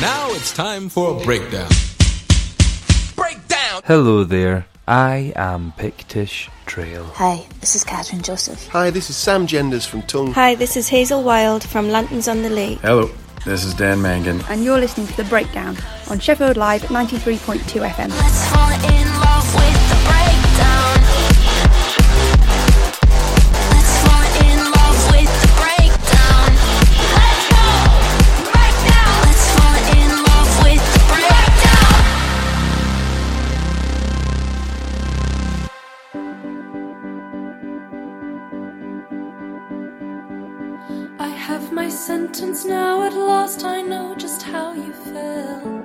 Now it's time for a breakdown. Breakdown! Hello there, I am Pictish Trail. Hi, this is Kathryn Joseph. Hi, this is Sam Genders from Tunng. Hi, this is Hazel Wilde from Lanterns on the Lake. Hello, this is Dan Mangan. and you're listening to The Breakdown on Sheffield Live 93.2 FM. How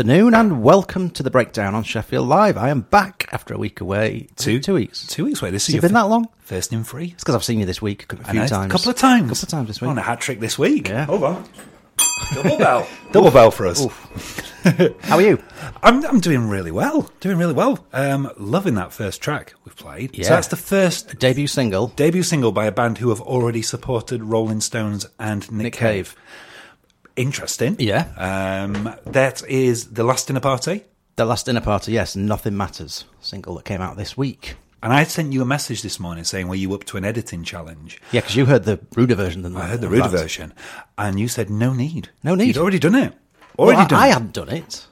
afternoon and welcome to the breakdown on Sheffield Live. I am back after a week away. Two- two weeks. Two weeks away. This Has is it your been that long? First in free. It's because I've seen you this week a few know, times. A couple of times. A couple of times this week. On a hat trick this week. Yeah. On. Double bell. Double bell for us. How are you? I'm, I'm doing really well. Doing really well. Um, loving that first track we've played. Yeah. So that's the first Debut single. debut single by a band who have already supported Rolling Stones and Nick, Nick Cave. Interesting. Yeah. Um, that is The Last Dinner Party. The last dinner party, yes, Nothing Matters single that came out this week. And I sent you a message this morning saying, were you up to an editing challenge? Yeah, because you heard the ruder version than I heard the ruder that. version. And you said, no need. No need. You'd already done it. Well, Already I, done I it. hadn't done it.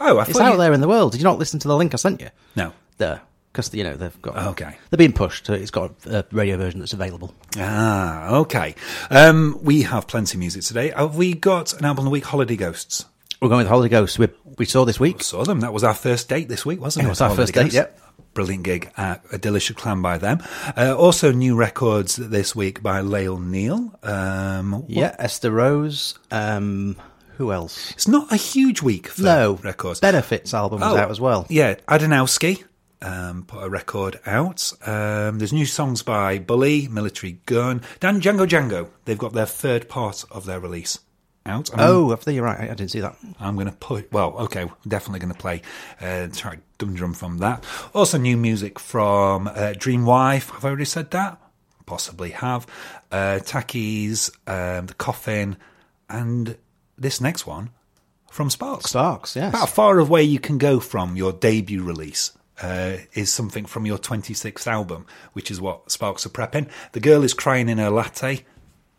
Oh, I It's out you- there in the world. Did you not listen to the link I sent you? No. There. Because, you know, they've got... Okay. They're being pushed. So it's got a radio version that's available. Ah, okay. Um, we have plenty of music today. Have we got an album of the week, Holiday Ghosts? We're going with Holiday Ghosts. We, we saw this week. Saw them. That was our first date this week, wasn't It it? was our Holiday first date, Ghosts. yep. Brilliant gig at a Delicious Clam by them. Uh, also, new records this week by Lael Neale. Um, Yeah, Esther Rose. Um, who else? It's not a huge week for No. records. Benefits album was Oh, out as well. Yeah, Adanowski. Um, put a record out. Um, there's new songs by Bully, Militarie Gun, Dan Django Django. They've got their third part of their release out. I'm Oh, I think you're right. I didn't see that. I'm going to put, well, okay, definitely going to play uh, track Dumdrum from that. Also, new music from uh, Dream Wife. Have I already said that? Possibly have. Uh, Tackies, um, The Coffin, and this next one from Sparks. Sparks, yes. About far away you can go from your debut release. Uh, is something from your 26th album, which is what Sparks are prepping. The Girl is Crying in Her Latte,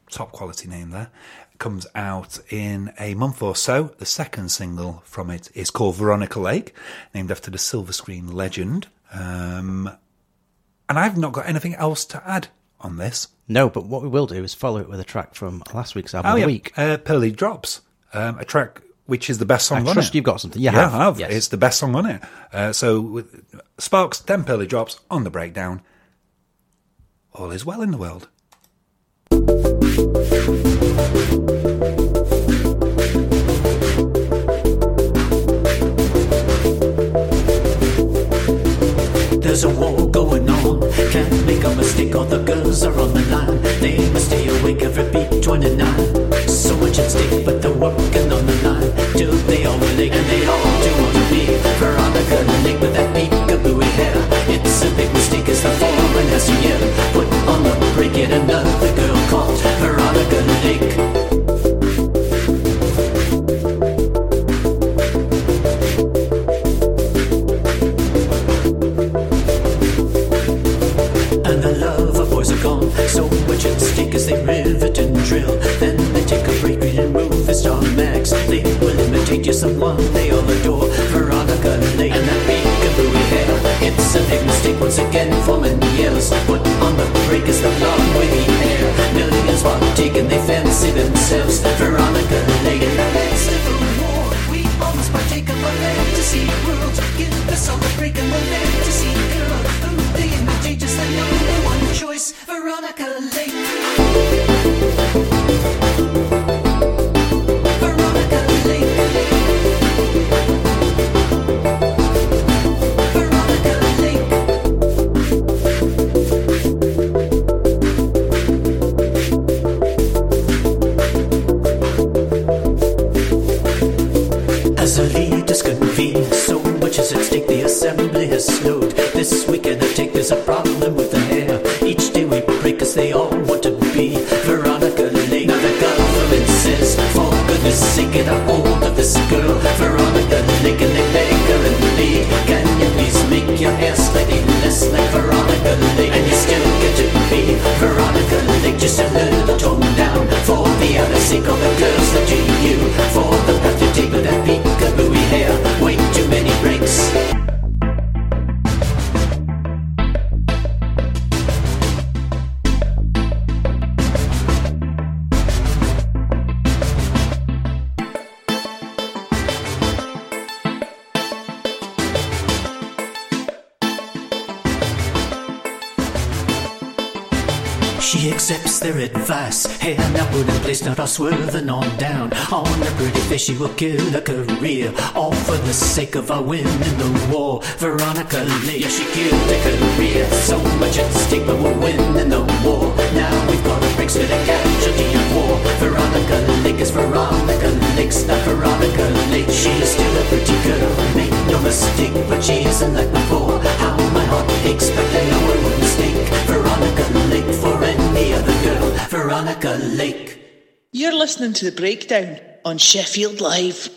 top quality name there, comes out in a month or so. The second single from it is called Veronica Lake, named after the silver screen legend. Um, and I've not got anything else to add on this. No, but what we will do is follow it with a track from last week's album Oh, yeah. week. Uh, Pearly Drops, um, a track which is the best song I on trust it. you've got something. You yeah, have, I have. yes. It's the best song on it. Uh, so with Sparks, then Pearly Drops on the breakdown. All is well in the world. There's a war going on. Can't make a mistake, all the girls are on the line. They must stay awake every beat 29. So much at stake, but they're working on the line. Do they all relate? And they all do want to be Veronica Lake with that peekaboo hair. It's a big mistake, as the foreman has to yell. Put on the break, yet another girl called Veronica Lake. You someone they all adore. Veronica Lake and that peekaboo hair. It's a big mistake once again. Foreman yells. Put on the break is the blonde wavy hair. Millions want taken, they fancy themselves. Veronica slowed. This weekend I take there's a problem with the in not all swerving on down. On her pretty face, she will kill a career. All for the sake of our win in the war. Veronica Lake, she killed a career. So much at stake, but we're winning the war. Now we've got a break to the casualty of war. Veronica Lake is Veronica Lake's not Veronica Lake. She is still a pretty girl, make no mistake, but she isn't like before. How my heart aches, but I know it won't mistake. Veronica Lake for any other girl. Veronica Lake. Listening to The Breakdown on Sheffield Live.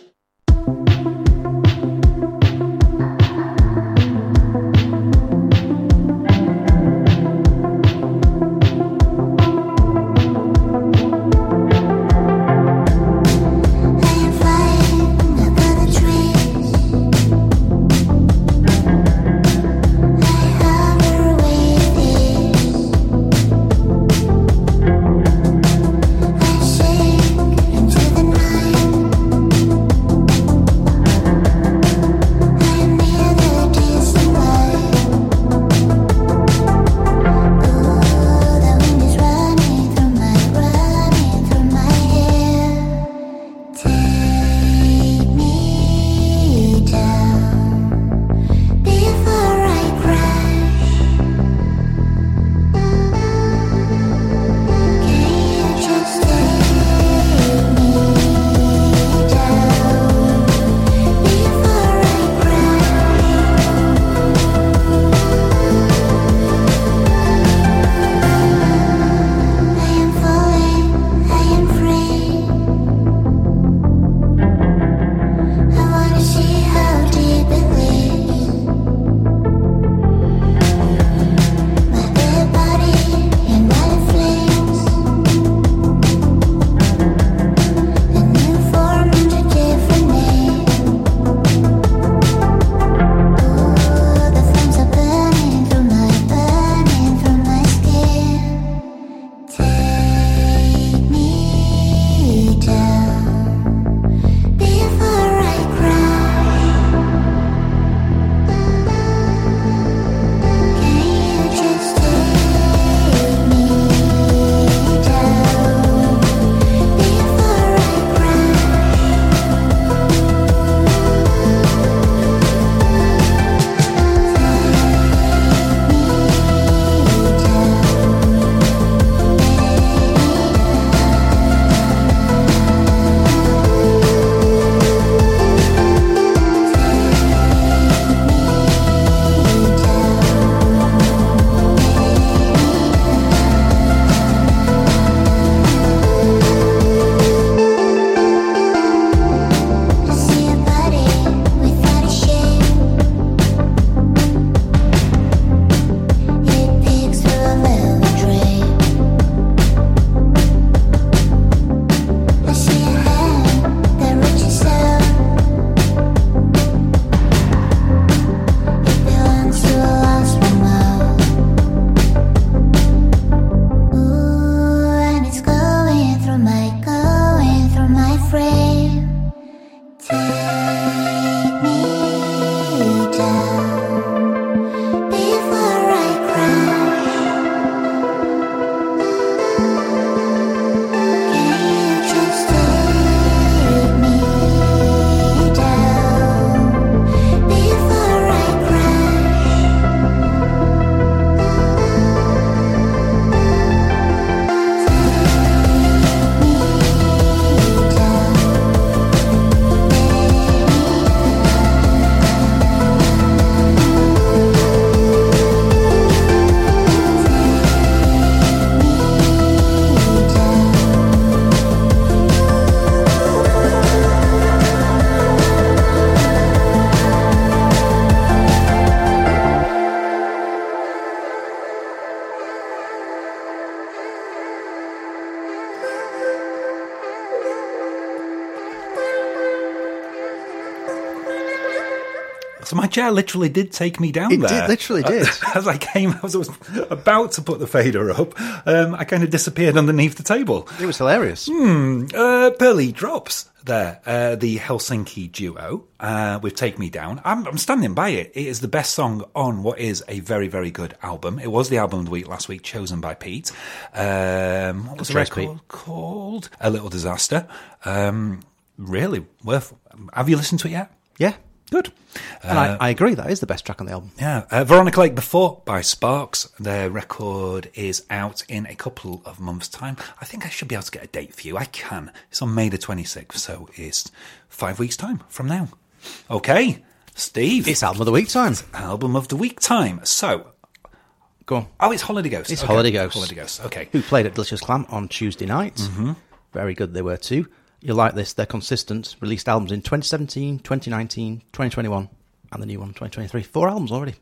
Chair literally did take me down It there. did, literally did. As I came, as I was about to put the fader up, um, I kind of disappeared underneath the table. It was hilarious. Hmm. Uh, Pearly drops there. Uh, the Helsinki duo uh, with "Take Me Down." I'm, I'm standing by it. It is the best song on what is a very, very good album. It was the album of the week last week, chosen by Pete. Um, what was the record called? A Little Disaster. Um, really worth. Have you listened to it yet? Yeah. Good. And Uh, I, I agree, that is the best track on the album. yeah, uh, Veronica Lake Before by Sparks. Their record is out in a couple of months' time. I think I should be able to get a date for you. I can. It's on May the 26th, so it's five weeks' time from now. Okay, Steve. It's album of the week time. Album of the week time. So, Go on. oh, it's Holiday Ghost. It's Okay. Holiday Ghost. Holiday Ghost. Okay. Who played at Delicious Clam on Tuesday night. Mm-hmm. Very good they were too. You'll like this. They're consistent. Released albums in 2017, 2019, 2021, and the new one, 2023. Four albums already.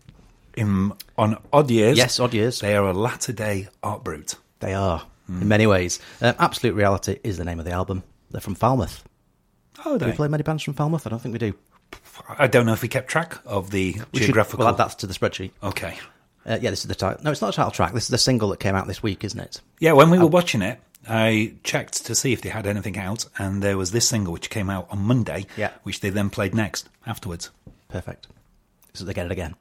In, on Odd Years. Yes, Odd Years. They are a latter day Art Brut. They are, in many ways. Um, Absolute Reality is the name of the album. They're from Falmouth. Oh, Do they. we play many bands from Falmouth? I don't think we do. I don't know if we kept track of the We should- geographical. we'll add that to the spreadsheet. Okay. Uh, yeah, this is the title. No, it's not a title track. This is the single that came out this week, isn't it? Yeah, when we were watching it, I checked to see if they had anything out, and there was this single which came out on Monday, Yeah. which they then played next afterwards. Perfect. So they get it again.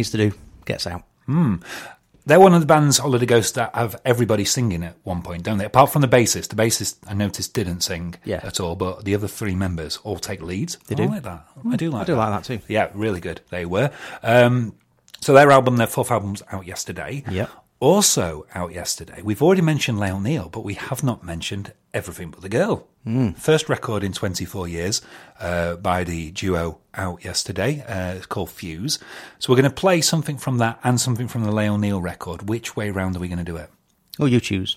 Needs to do. Gets out. Hmm. They're one of the bands, Holiday Ghost, that have everybody singing at one point, don't they? Apart from the bassist. The bassist, I noticed, didn't sing Yeah. at all, but the other three members all take leads. They I do. like that. I do like I do that. like that too. Yeah, really good. They were. Um, so their album, their fourth album's out yesterday. Yep. Also out yesterday. We've already mentioned Lael Neale, but we have not mentioned Everything But the Girl. Mm. First record in 24 years uh, by the duo out yesterday. Uh, it's called Fuse. So we're going to play something from that and something from the Lael Neale record. Which way round are we going to do it? Oh, you choose.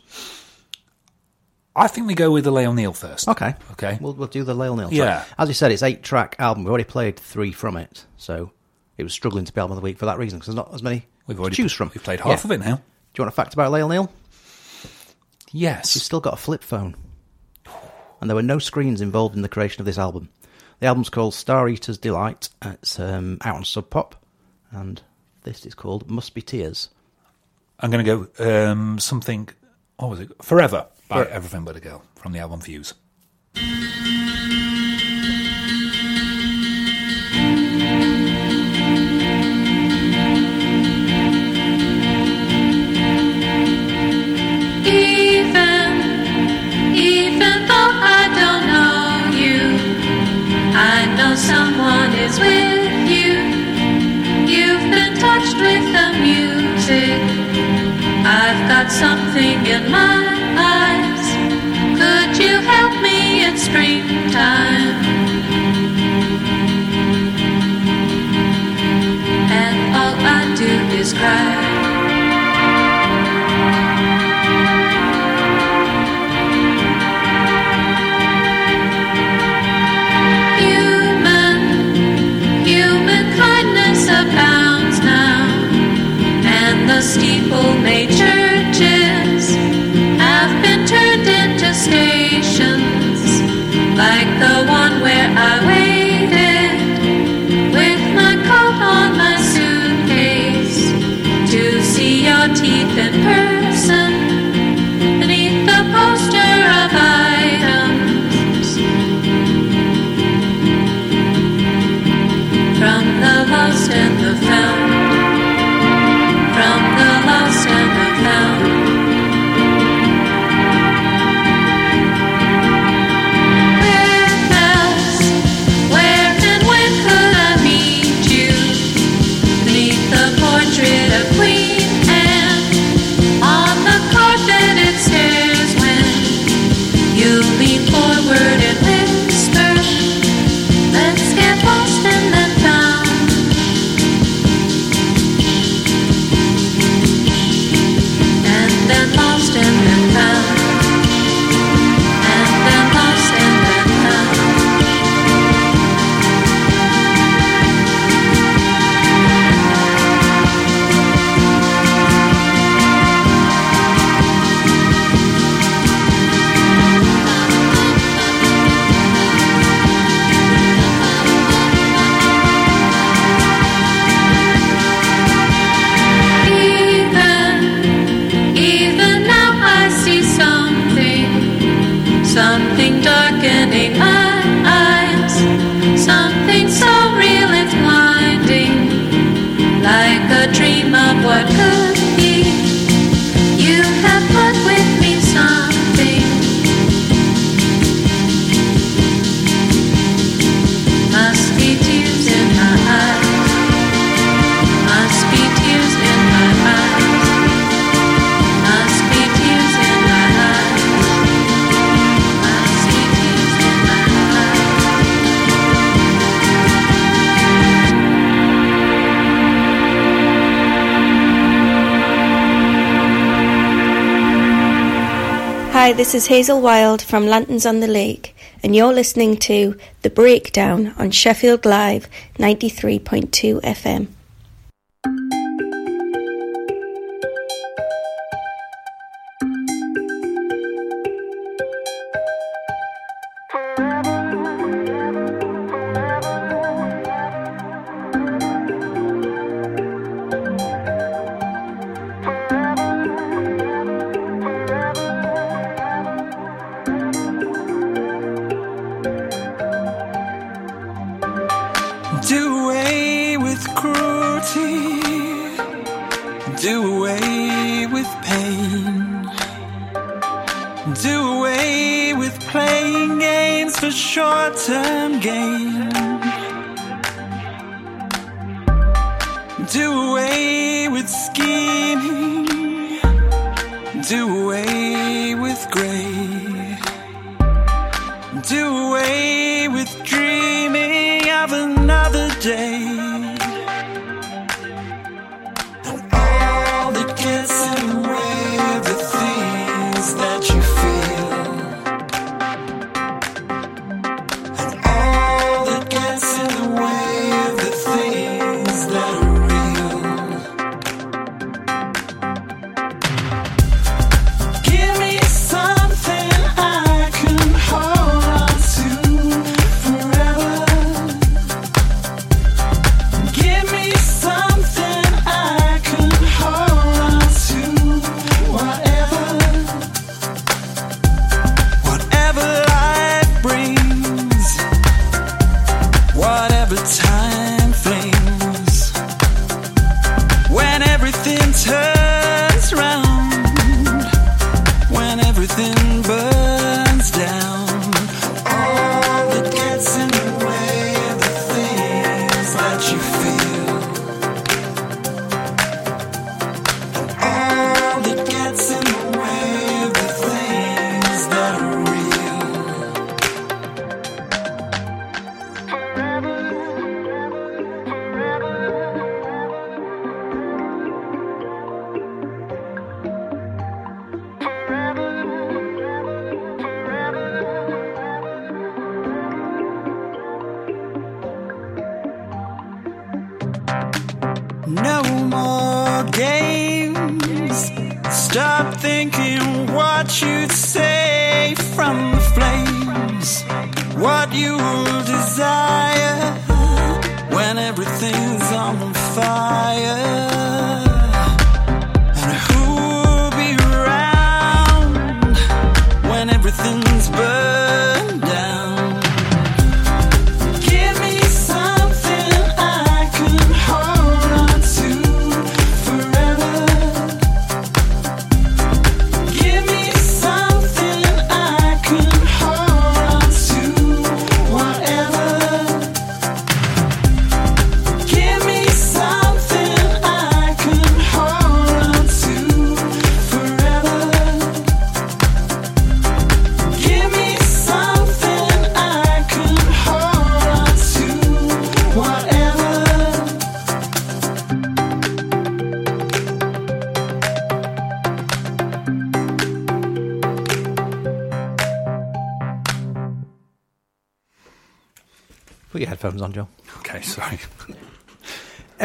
I think we go with the Lael Neale first. Okay. Okay. We'll, we'll do the Lael Neale. Yeah. As you said, it's eight track album. We've already played three from it, so it was struggling to be album of the week for that reason because there's not as many We've to already choose from. We've played half of it now. Do you want a fact about Lael Neale? Yes. She's still got a flip phone. And there were no screens involved in the creation of this album. The album's called Star Eater's Delight. It's um, out on Sub Pop. And this is called Must Be Tears. I'm going to go um, something. What was it? Forever by For- Everything But a Girl from the album Fuse. Got something in my this is Hazel Wilde from Lanterns on the Lake, and you're listening to The Breakdown on Sheffield Live 93.2 FM. Games for short term gain. Do away with scheming. Do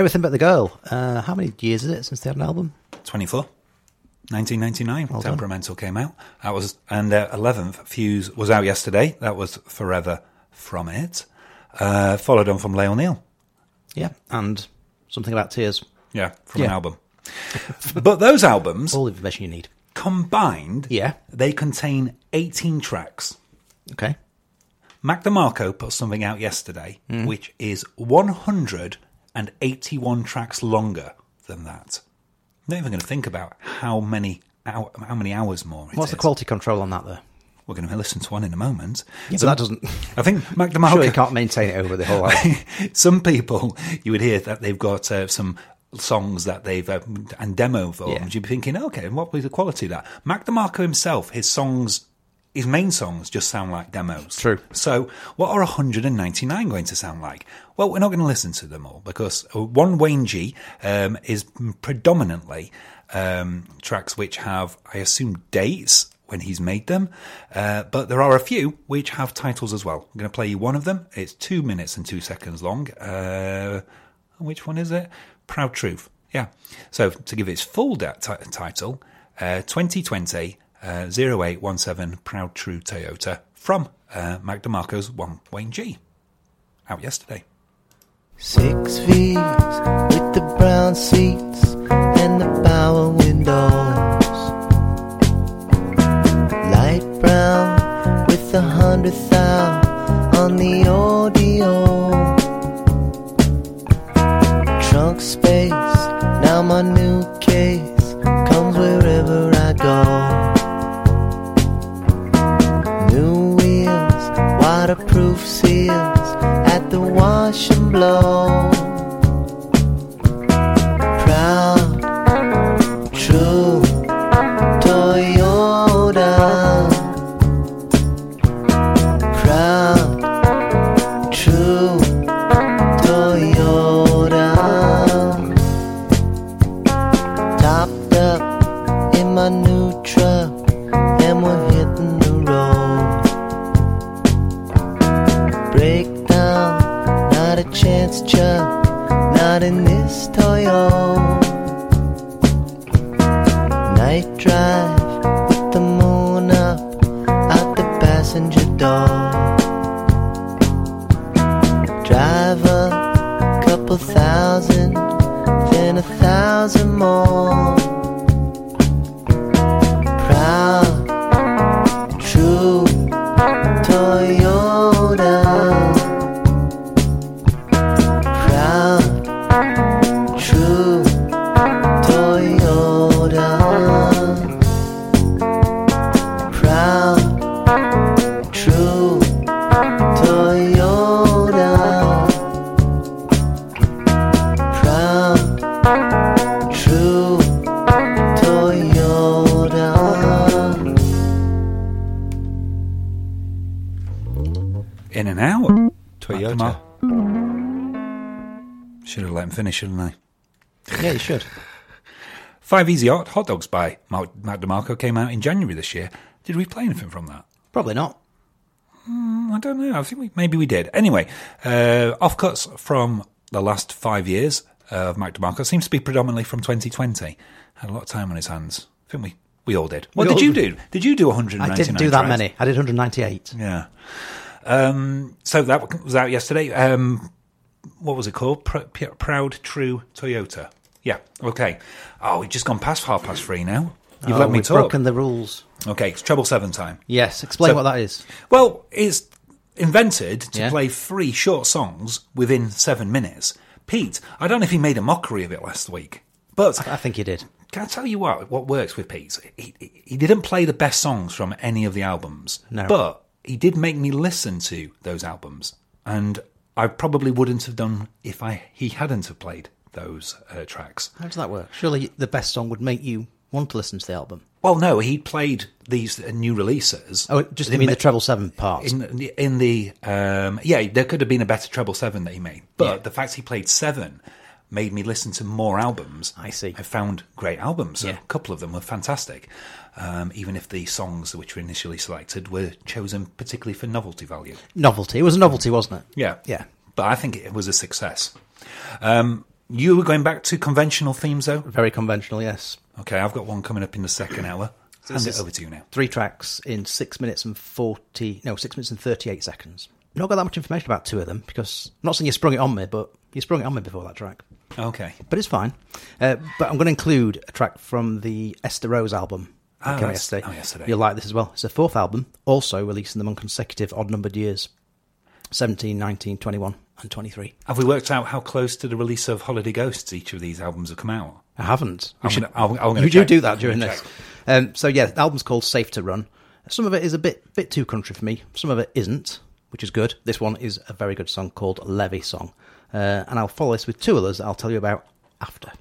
Everything but the girl. Uh, how many years is it since they had an album? 24. 1999, Well done. Temperamental came out. That was, and uh, 11th, Fuse was out yesterday. That was Forever from it. Uh, followed on from Lael Neale. Yeah, and something about tears. Yeah, from an album. but those albums, All the information you need. combined, Yeah. they contain 18 tracks. Okay. Mac DeMarco put something out yesterday, Mm. which is 181 tracks longer than that. I'm not even going to think about how many hour, how many hours more. What's the quality control on that, though? We're going to listen to one in a moment. Yeah, but that doesn't. I think Mac Sure, can't maintain it over the whole some people you would hear that they've got uh, some songs that they've uh, and demo forms. Yeah. You'd be thinking, okay, what was the quality of that? Mac DeMarco himself, his songs, his main songs just sound like demos. True. So, what are 199 going to sound like? Well, we're not going to listen to them all because uh, one Wayne G um, is predominantly um, tracks which have, I assume, dates when he's made them, uh, but there are a few which have titles as well. I'm going to play you one of them. It's two minutes and two seconds long. Uh, which one is it? Proud Truth. Yeah. So to give its full ti- title, uh, 2020 uh, 0817 Proud True Toyota from uh, DeMarco's One Wayne G. Out yesterday. Six feet with the brown seats and the power windows. Light brown with a hundred thou on the audio. Trunk space, now my new kid waterproof seals at the wash and blow. Finish, shouldn't I? Yeah, you should. Five Easy Hot Hot Dogs by Mark, Mac DeMarco came out in January this year. Did we play anything from that? Probably not. Mm, I don't know. I think we, maybe we did. Anyway, uh, offcuts from the last five years of Mac DeMarco seems to be predominantly from 2020. Had a lot of time on his hands. I think we, we all did. What We did you do? Did you do 199 I didn't do that tracks? many. I did 198. Yeah. Um, so that was out yesterday. Um, what was it called? Pr- P- Proud True Toyota. Yeah. Okay. Oh, we've just gone past half past three now. You've Oh, let me we've talk. broken the rules. Okay, it's treble seven time. Yes, explain So- what that is. Well, it's invented to Yeah. play three short songs within seven minutes. Pete, I don't know if he made a mockery of it last week, but I think he did. Can I tell you what? What works with Pete? He, he, he didn't play the best songs from any of the albums, No. but he did make me listen to those albums, and I probably wouldn't have done if I he hadn't have played those uh, tracks. How does that work? Surely the best song would make you want to listen to the album. Well, no, he played these uh, new releases. Oh, just you mean the treble seven part in the, in the um, yeah, there could have been a better treble seven that he made, but Yeah. the fact he played seven made me listen to more albums. I see. I found great albums. Yeah. A couple of them were fantastic, um, even if the songs which were initially selected were chosen particularly for novelty value. Novelty. It was a novelty, wasn't it? Yeah, Yeah. But I think it was a success. Um, you were going back to conventional themes, though. Very conventional, yes. Okay, I've got one coming up in the second hour. Hand it over to you now. Three tracks in six minutes and 40, no, six minutes and 38 seconds. Not got that much information about two of them because I'm not saying you sprung it on me, but you sprung it on me before that track. Okay. But it's fine. Uh, but I'm going to include a track from the Esther Rose album. came yesterday. oh, yesterday. You'll like this as well. It's a fourth album, also releasing them on consecutive odd numbered years 17, 19, 21, and 23. Have we worked out how close to the release of Holiday Ghosts each of these albums have come out? I haven't. I'm We should- gonna- I'm- I'm you do check. do that during this. Um, so yeah, the album's called Safe to Run. Some of it is a bit bit too country for me. Some of it isn't, which is good. This one is a very good song called Levee Song, uh, and I'll follow this with two others I'll tell you about after.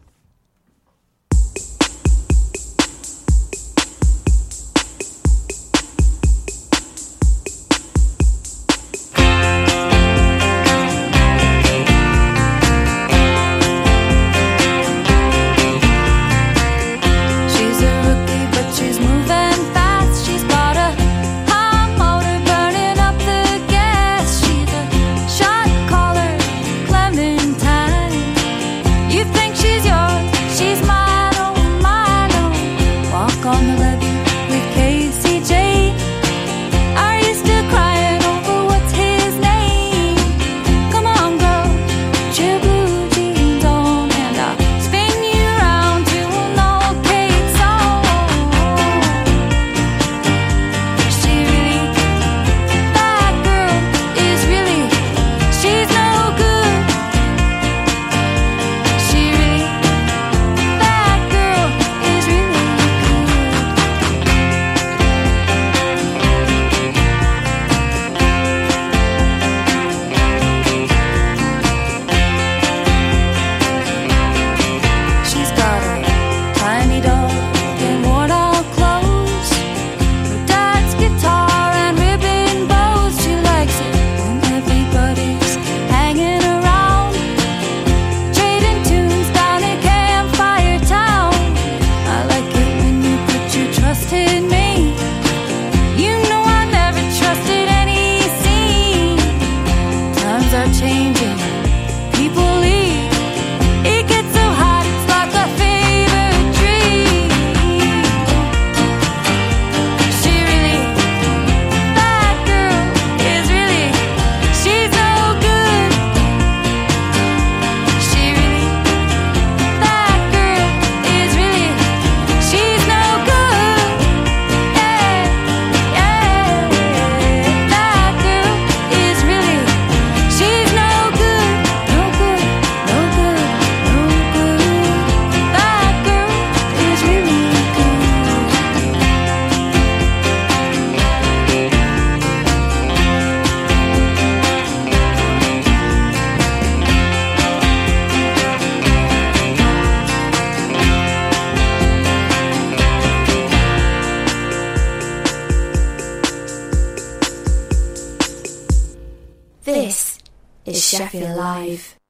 Sheffield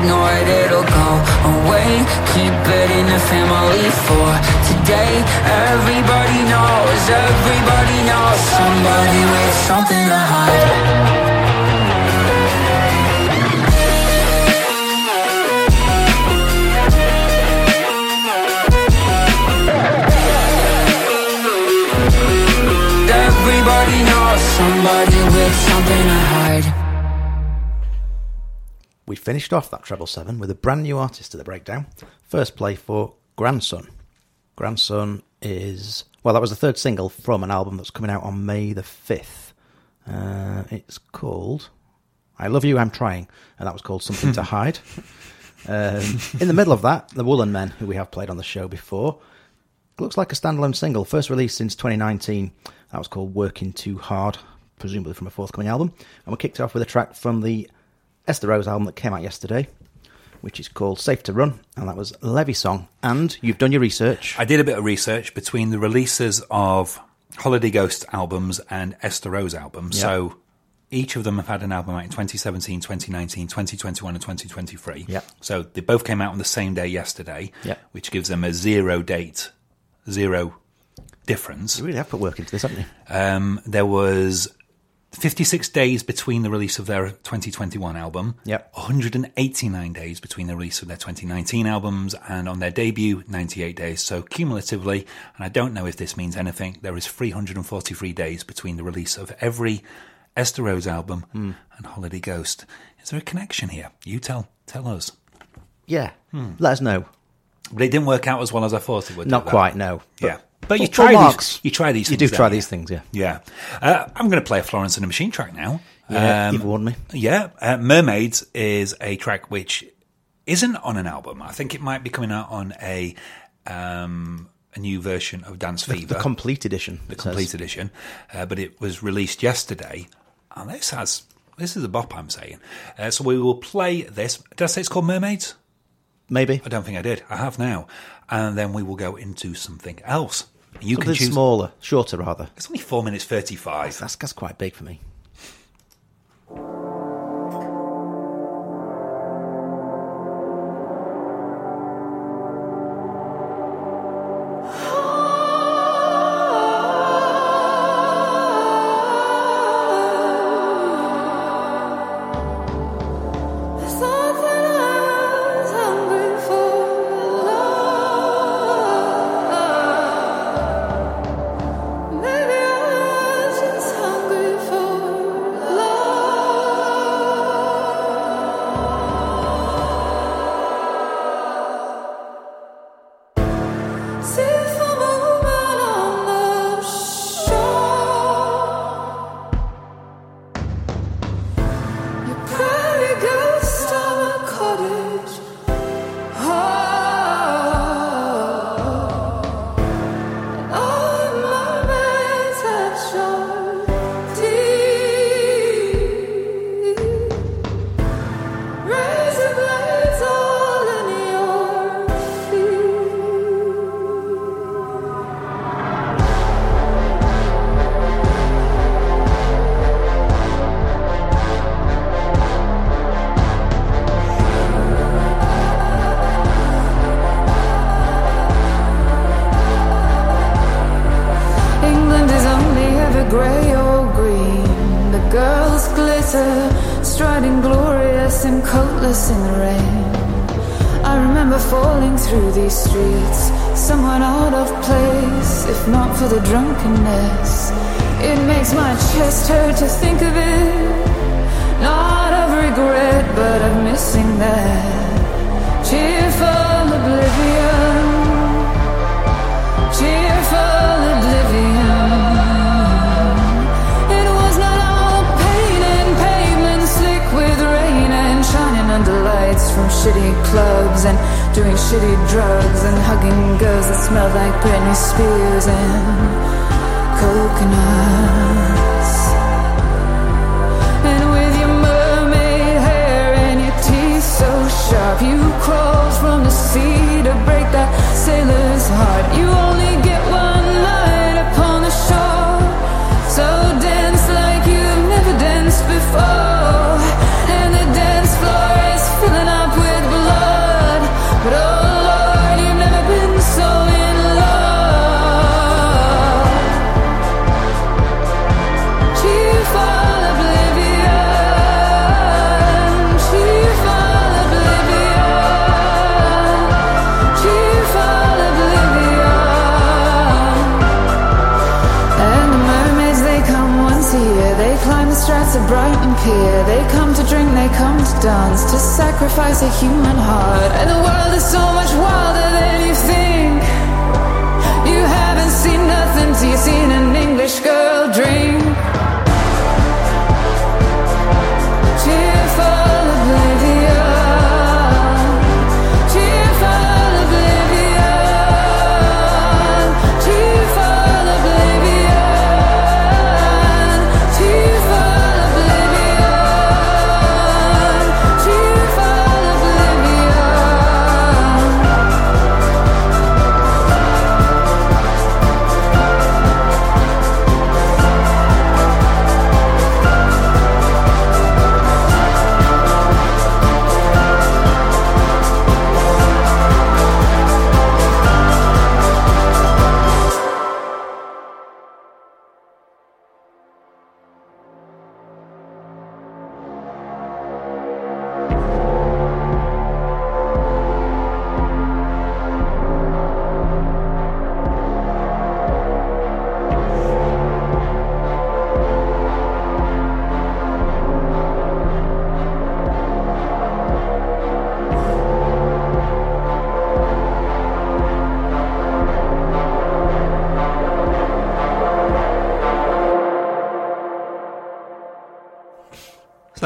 ignore it, it'll go away. Keep it in the family for today. Everybody knows, everybody knows somebody with something to hide. Everybody knows somebody with something to hide. Finished off that treble seven with a brand new artist to the breakdown. First play for Grandson. Grandson is well, that was the third single from an album that's coming out on May the fifth. Uh, it's called "I Love You, I'm Trying," and that was called "Something to Hide." Um, in the middle of that, the Woolen Men, who we have played on the show before, looks like a standalone single, first released since 2019. That was called "Working Too Hard," presumably from a forthcoming album. And we kicked off with a track from the Esther Rose album that came out yesterday, which is called Safe to Run, and that was Levee Song. And you've done your research. I did a bit of research between the releases of Holiday Ghost albums and Esther Rose albums. Yeah. So each of them have had an album out in 2017, 2019, 2021, and 2023. Yeah. So they both came out on the same day yesterday, Yeah. which gives them a zero date, zero difference. You really have put work into this, haven't you? Um, there was 56 days between the release of their 2021 album. Yep. 189 days between the release of their 2019 albums and on their debut, 98 days. So cumulatively, and I don't know if this means anything, there is 343 days between the release of every Esther Rose album Hmm. and Holiday Ghost. Is there a connection here? You tell tell us. Yeah. Hmm. Let us know. But it didn't work out as well as I thought it would. Not quite, no. But- yeah. But you try full these. marks. You try these. You do try these things, yeah. Yeah. Uh, I'm going to play a Florence and the Machine track now. Yeah, you've warned me. Yeah. Uh, Mermaids is a track which isn't on an album. I think it might be coming out on a um, a new version of Dance Fever, the complete edition, the says. complete edition. Uh, but it was released yesterday, and this has this is a bop. I'm saying. Uh, so we will play this. Did I say it's called Mermaids? Maybe. I don't think I did. I have now, and then we will go into something else. You Something can choose. smaller, shorter rather. It's only four minutes thirty-five. That's, that's quite big for me. In the rain. I remember falling through these streets, somewhat out of place, if not for the drunkenness. It makes my chest hurt to think of it. Not of regret, but of missing that cheerful oblivion. Cheerful oblivion. Shitty clubs and doing shitty drugs and hugging girls that smelled like Britney Spears and coconuts. And with your mermaid hair and your teeth so sharp, you crawled from the sea to break that sailor's heart. You only get one dance, to sacrifice a human heart. And the world is so much wilder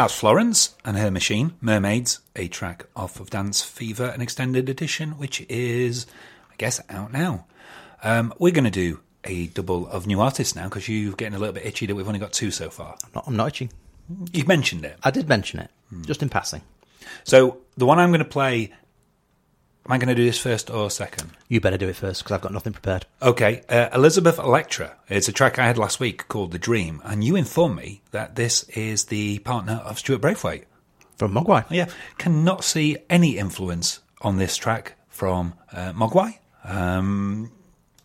That's Florence and her machine, Mermaids, a track off of Dance Fever, an extended edition, which is, I guess, out now. Um, we're going to do a double of new artists now because you're getting a little bit itchy that we've only got two so far. I'm not, I'm not itching. You mentioned it. I did mention it, Hmm. just in passing. So the one I'm going to play, am I going to do this first or second? You better do it first because I've got nothing prepared. Okay, uh, Elisabeth Elektra. It's a track I had last week called The Dream, and you informed me that this is the partner of Stuart Braithwaite. From Mogwai. Yeah, cannot see any influence on this track from uh, Mogwai. Um,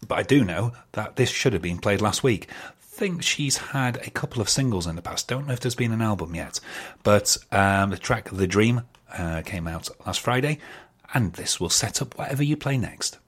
but I do know that this should have been played last week. Think she's had a couple of singles in the past. Don't know if there's been an album yet, but um, the track "The Dream" uh, came out last Friday, and this will set up whatever you play next.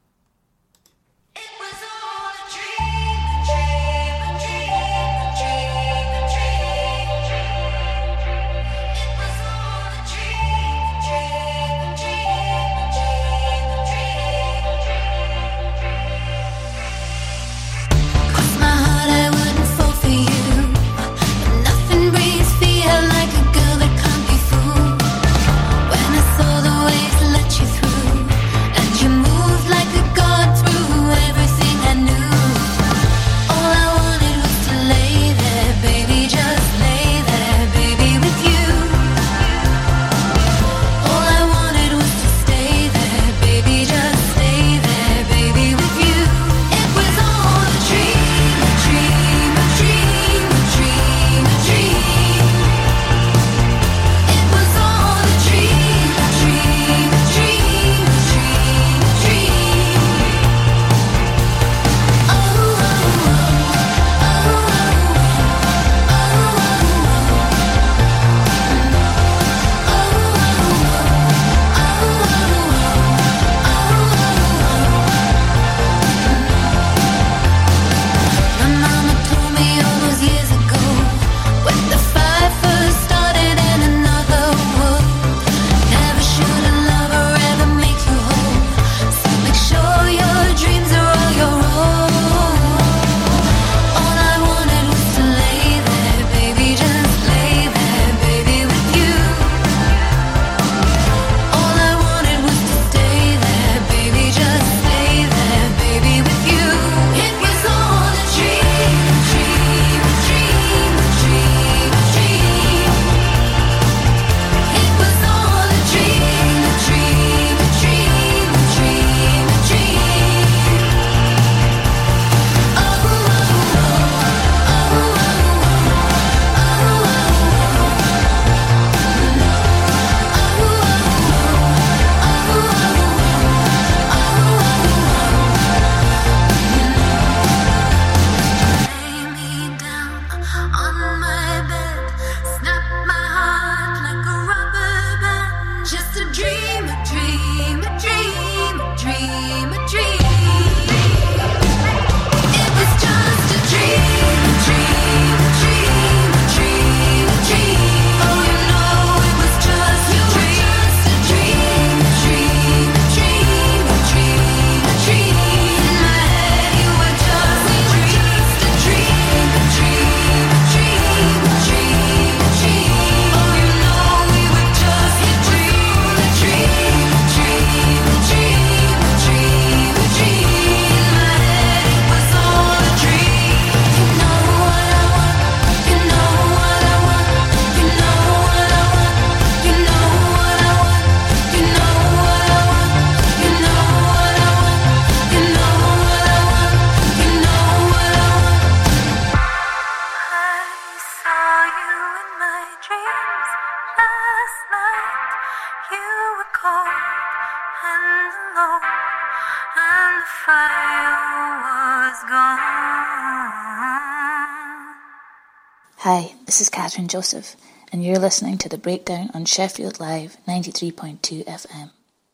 Hi, this is Kathryn Joseph, and you're listening to The Breakdown on Sheffield Live 93.2 FM.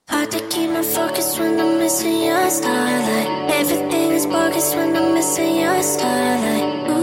Hard to keep my focus when I'm missing your starlight. Everything is bogus when I'm missing your starlight.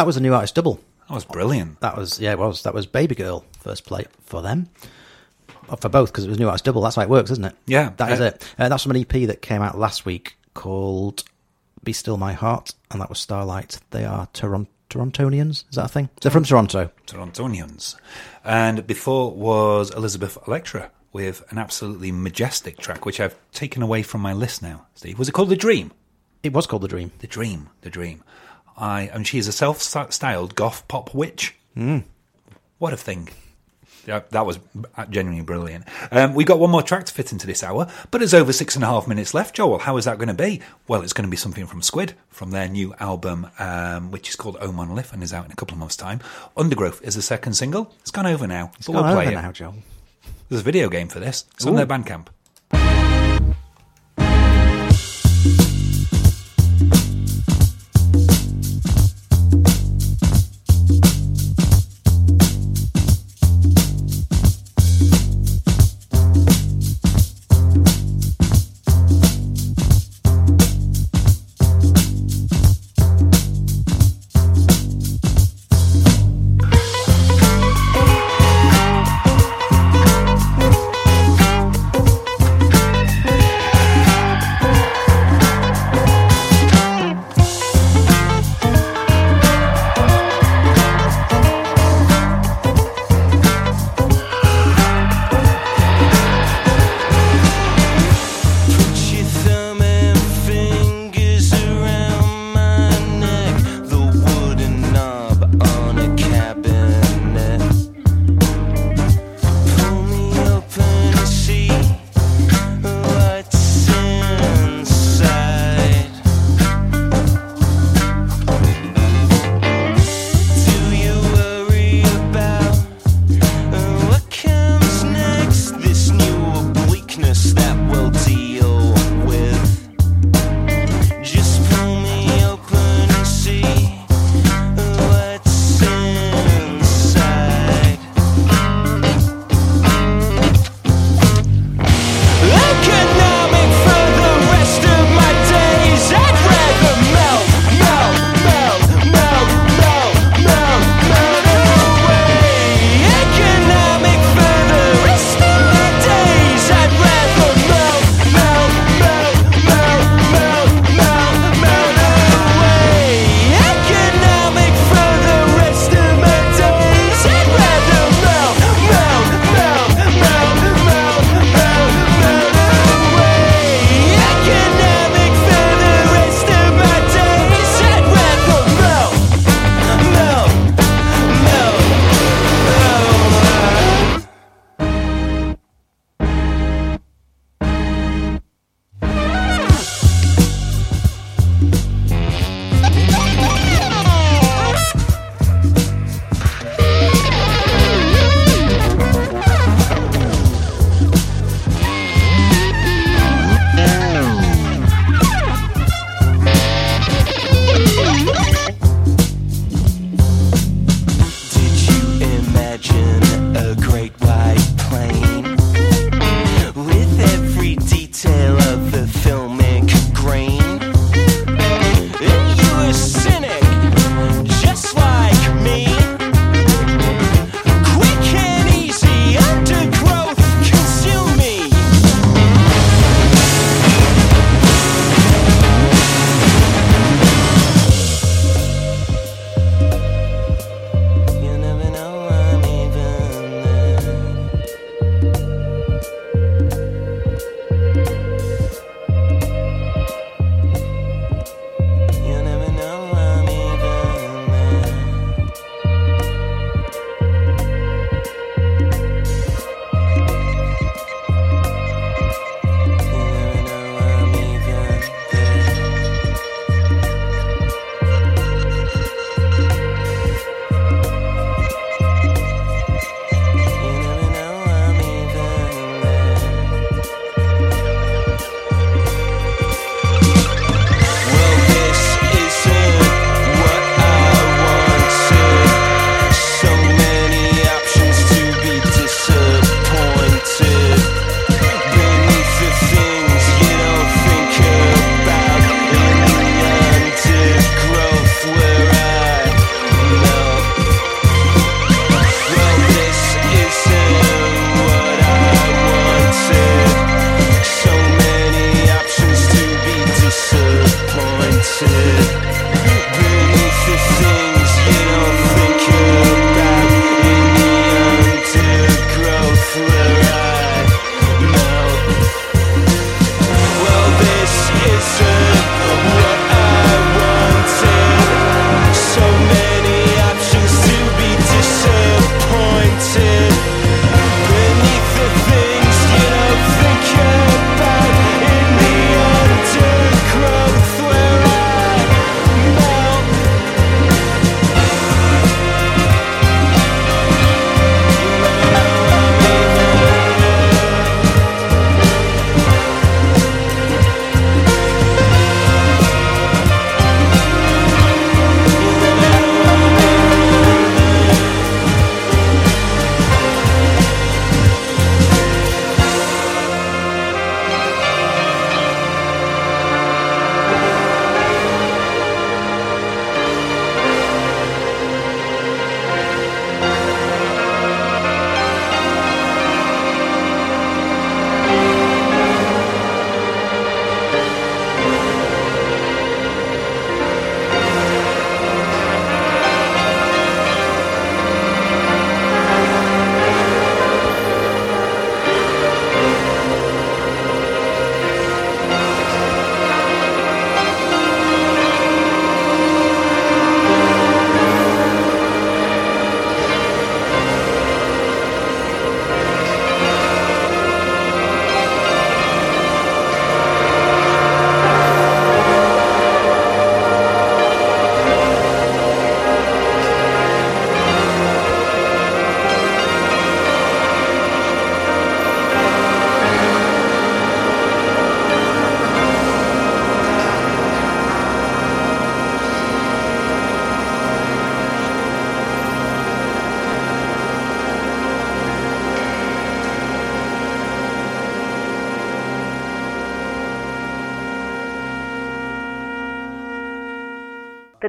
That was a new artist double. That was brilliant. That was yeah, it was. That was Babygirl first play for them. For both because it was new artist double. That's how it works, isn't it? Yeah. that is it. Uh, that's from an EP that came out last week called "Be Still My Heart," and that was Starlight. They are Toron- Torontonians. Is that a thing? They're from Toronto. Torontonians. And before was Elisabeth Elektra with an absolutely majestic track, which I've taken away from my list now. Steve, was it called The Dream? It was called The Dream. The Dream. The Dream. I and she is a self-styled goth pop witch. Mm. What a thing! Yeah, that was genuinely brilliant. Um, we got one more track to fit into this hour, but there's over six and a half minutes left. Joel, how is that going to be? Well, it's going to be something from Squid from their new album, um, which is called Oh Monolith and is out in a couple of months' time. Undergrowth is the second single. It's gone over now, It's gone we'll play over it. now, Joel. There's a video game for this. It's on their Bandcamp.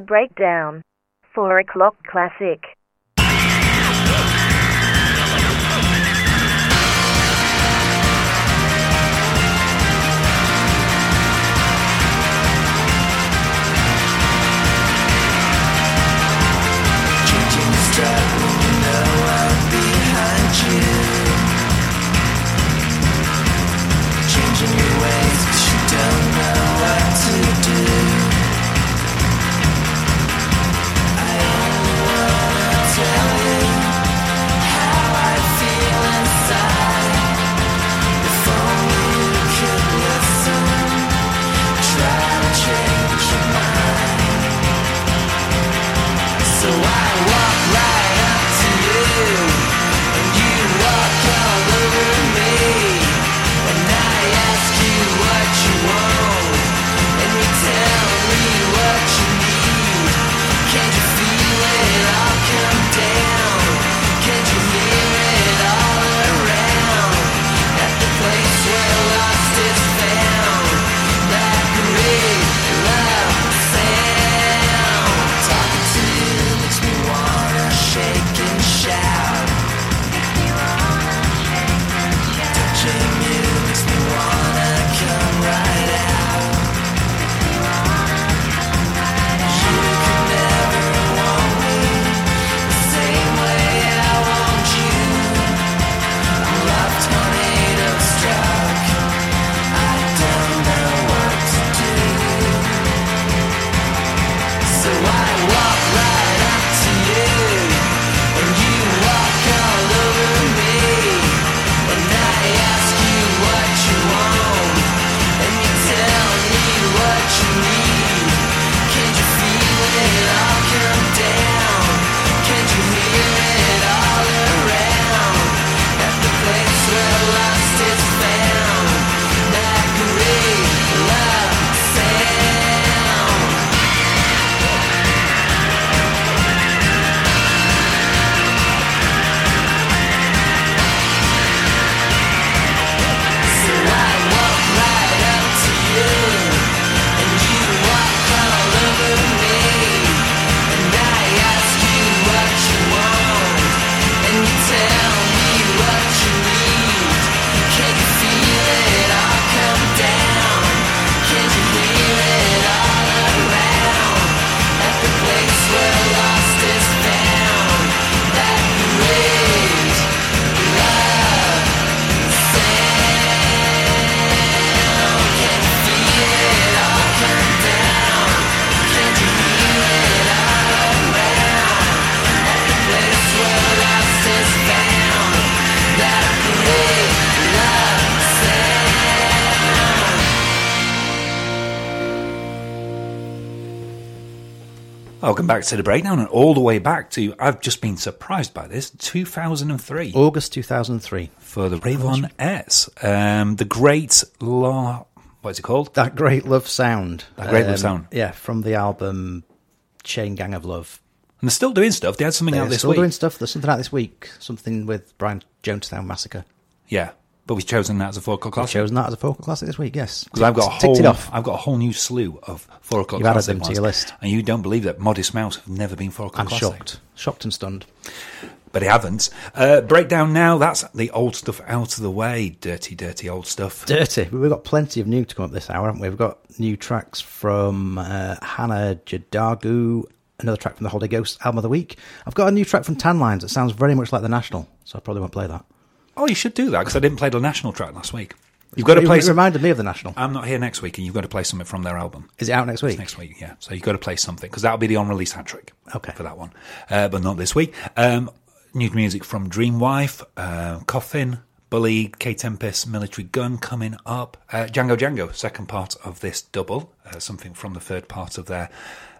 Breakdown. 4 o'clock classic. Welcome back to the breakdown and all the way back to, I've just been surprised by this, 2003. August 2003. For the Raveonettes. Um, the great La. What's it called? That Great Love Sound. That Great Love Um, Sound. Yeah, from the album Chain Gang of Love. And they're still doing stuff. They had something They're out this still week. Still doing stuff. There's something out this week. Something with Brian Jonestown Massacre. Yeah. But we've chosen that as a four o'clock classic. chosen that as a focal classic this week, yes. Because I've got a whole, it off. I've got a whole new slew of four o'clock You've added them to ones. your list. and you don't believe that Modest Mouse have never been four o'clock I'm classic. shocked. Shocked and stunned. But they haven't. Uh, breakdown now. That's the old stuff out of the way. Dirty, dirty old stuff. Dirty. We've got plenty of new to come up this hour, haven't we? We've got new tracks from uh, Hannah Jadagu, another track from the Holiday Ghost album of the week. I've got a new track from Tan Lines that sounds very much like The National, so I probably won't play that. Oh, you should do that because I didn't play the national track last week. You've got to play. It reminded me of The National. I'm not here next week, and you've got to play something from their album. Is it out next week? It's next week, yeah. So you've got to play something because that'll be the on-release hat trick. Okay. For that one, uh, but not this week. Um, new music from Dream Wife, uh, Coffin, Bully, Kae Tempest, Militarie Gun coming up. Uh, Django Django, second part of this double, uh, something from the third part of their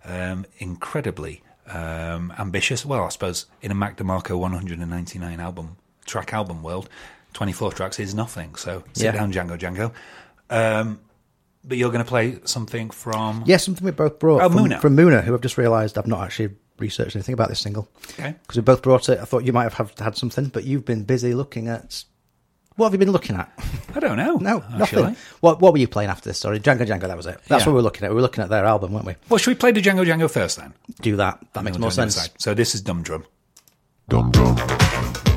um, incredibly um, ambitious. Well, I suppose in a Mac DeMarco 199 album track album world, 24 tracks is nothing. So sit yeah. down, Django Django. Um, but you're going to play something from. Yeah, something we both brought. Oh, from, Muna. From Muna, who I've just realised I've not actually researched anything about this single. Okay. Because we both brought it. I thought you might have had something, but you've been busy looking at. What have you been looking at? I don't know. no, actually. nothing. What What were you playing after this? Sorry, Django Django. That was it. That's yeah. what we were looking at. We were looking at their album, weren't we? Well, should we play the Django Django first then? Do that. That and makes more sense. So this is Dumdrum. Dum Drum.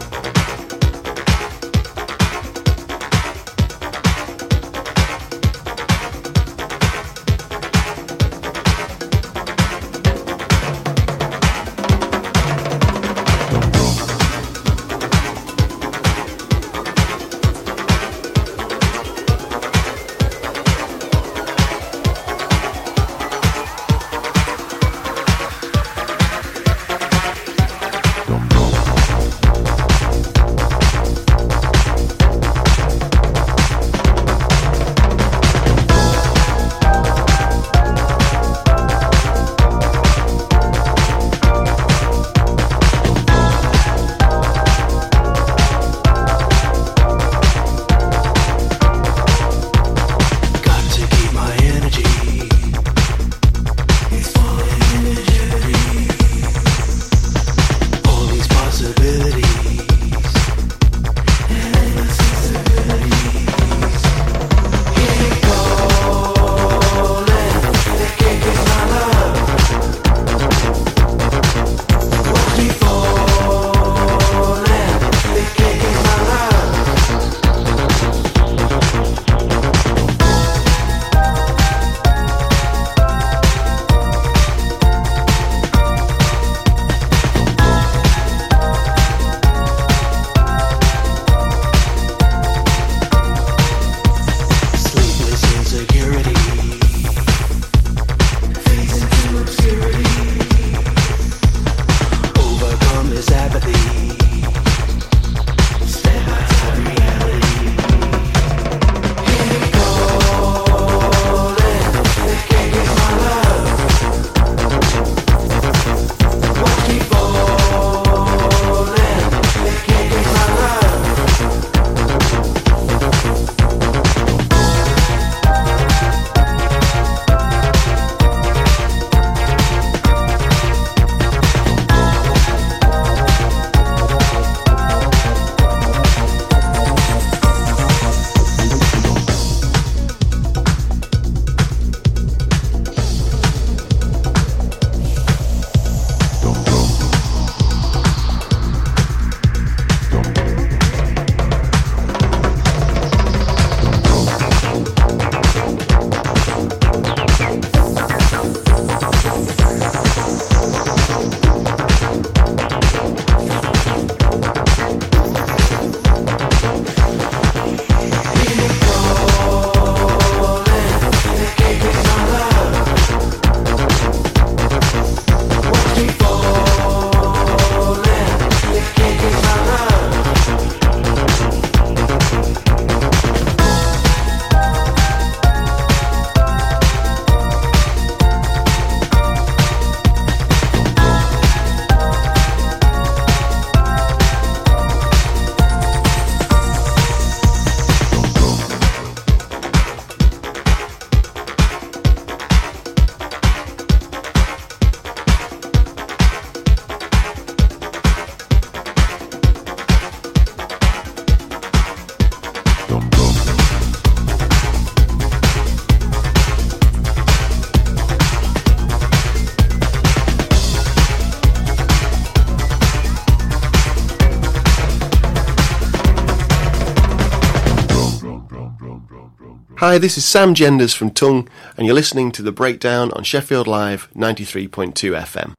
Hi, this is Sam Genders from Tunng, and you're listening to the breakdown on Sheffield Live 93.2 FM.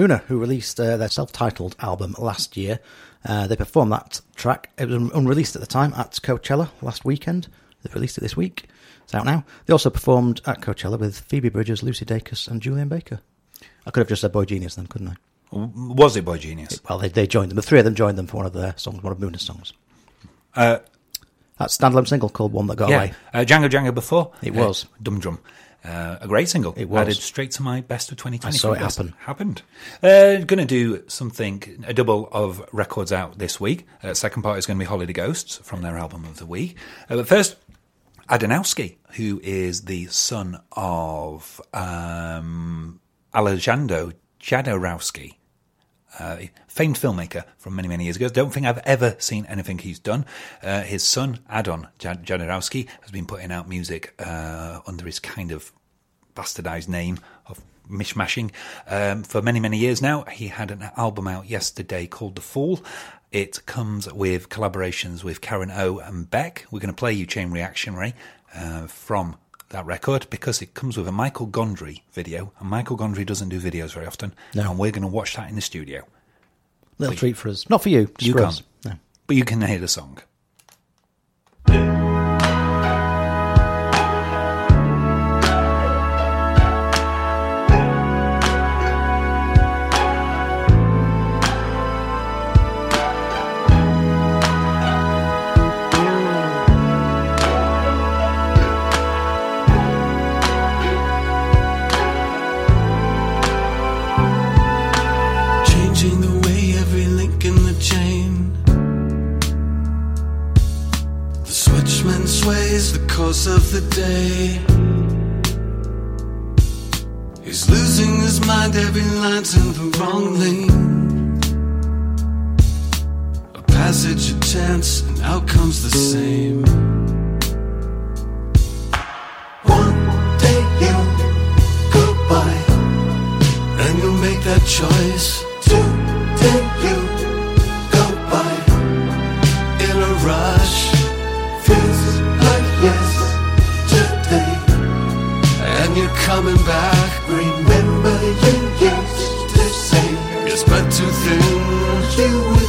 Muna, who released uh, their self-titled album last year. Uh, they performed that track. It was un- unreleased at the time at Coachella last weekend. They've released it this week. It's out now. They also performed at Coachella with Phoebe Bridgers, Lucy Dacus, and Julien Baker. I could have just said boygenius then, couldn't I? Was it boygenius? Well, they, they joined them. The three of them joined them for one of their songs, one of Muna's songs. Uh, That standalone single called One That Got yeah, Away. uh, Django Django before. It uh, was. Dumdrum. Uh, a great single. It was. Added straight to my best of 2020. I saw it happen. Happened. Uh, going to do something, a double of records out this week. Uh, second part is going to be Holiday Ghosts from their album of the week. Uh, but first, Adanowsky, who is the son of um, Alejandro Jodorowsky, uh, famed filmmaker from many, many years ago. Don't think I've ever seen anything he's done. Uh, his son, Adan Jodorowsky, has been putting out music uh, under his kind of bastardized name of mishmashing um, for many, many years now. He had an album out yesterday called The Fool. It comes with collaborations with Karen O and Beck. We're going to play you Chain Reactionary uh, from that record because it comes with a Michael Gondry video, and Michael Gondry doesn't do videos very often. No. And we're going to watch that in the studio. Little treat for us. Not for you, you for can't. No. But you can hear the song. Course of the day. He's losing his mind, every line's in the wrong lane. A passage of chance, and outcomes the same. One day you go by and you'll make that choice to then coming back. Remember you used to say you're spread too thin you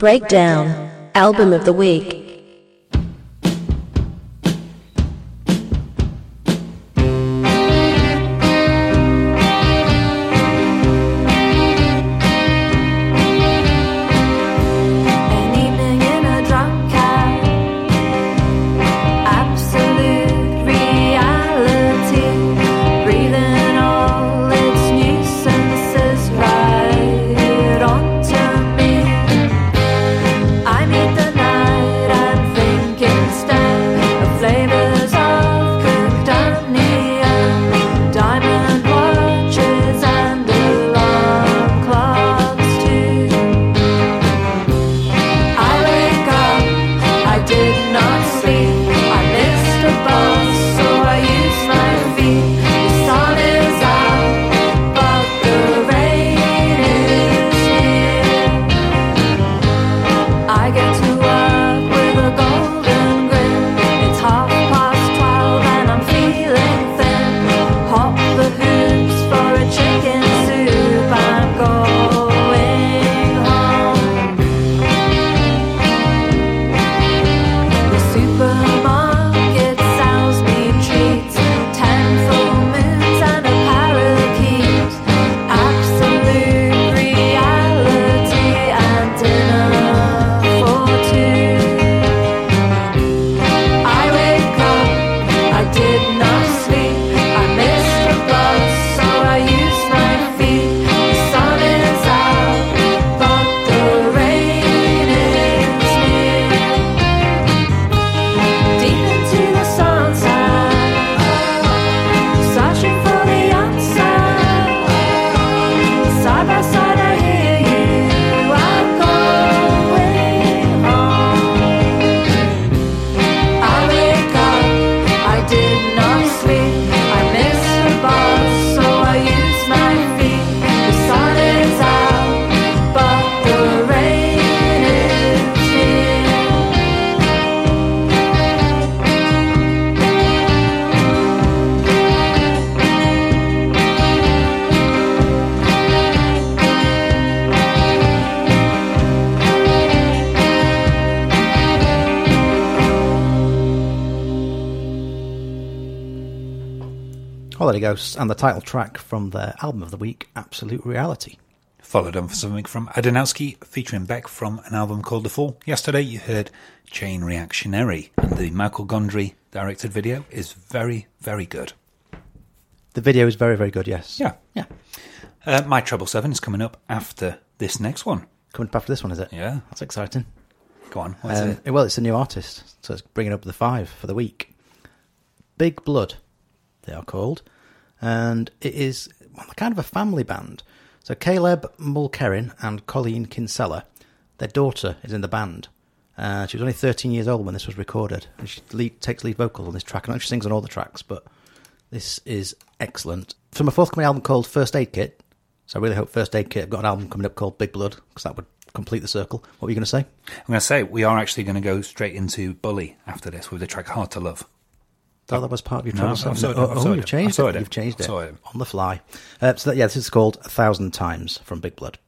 Breakdown Album of the Week. Well, there you go. And the title track from their album of the week, Absolute Reality. Followed on for something from Adanowsky featuring Beck from an album called The Fall. Yesterday you heard Chain Reactionary, and the Michael Gondry directed video is very, very good. The video is very, very good, yes. Yeah. Yeah. Uh, My Treble 7 is coming up after this next one. Coming up after this one, is it? Yeah. That's exciting. Go on, Um, it? Well, it's a new artist, so it's bringing up the five for the week. Big Blood, they are called, and it is kind of a family band. So Caleb Mulkerin and Colleen Kinsella, their daughter is in the band. Uh, she was only 13 years old when this was recorded, and she lead, takes lead vocals on this track. I know she sings on all the tracks, but this is excellent. From a forthcoming album called First Aid Kit, so I really hope First Aid Kit have got an album coming up called Big Blood, because that would complete the circle. What were you going to say? I'm going to say we are actually going to go straight into Bully after this with the track Hard to Love. Oh, that was part of your No. I've sorted oh, I've oh, you've changed it. it. You've changed it it. on the fly. Uh, so that, yeah, this is called A Thousand Times from Big Blood.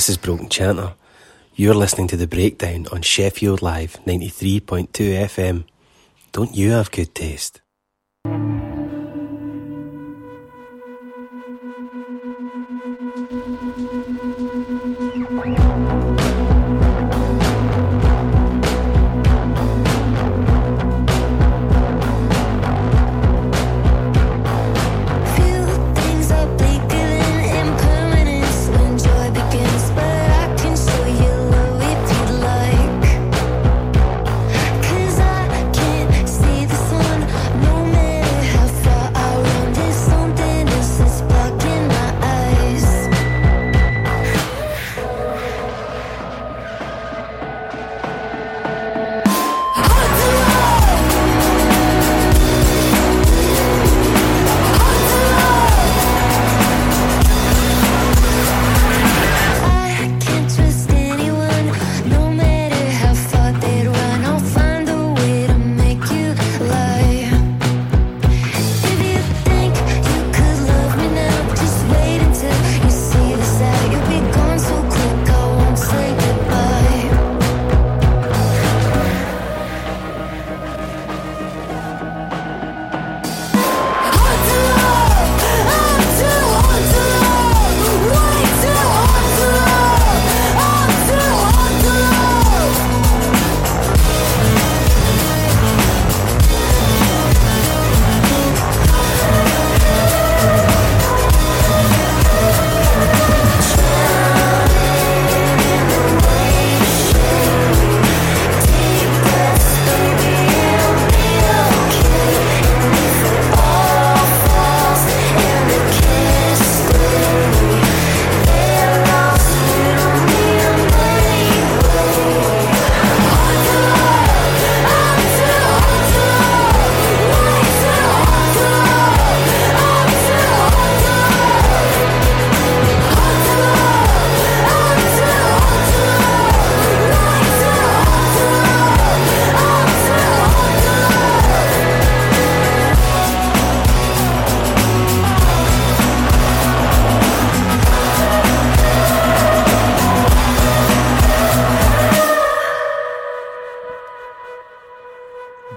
This is Broken Chanter. You're listening to The Breakdown on Sheffield Live 93.2 FM. Don't you have good taste?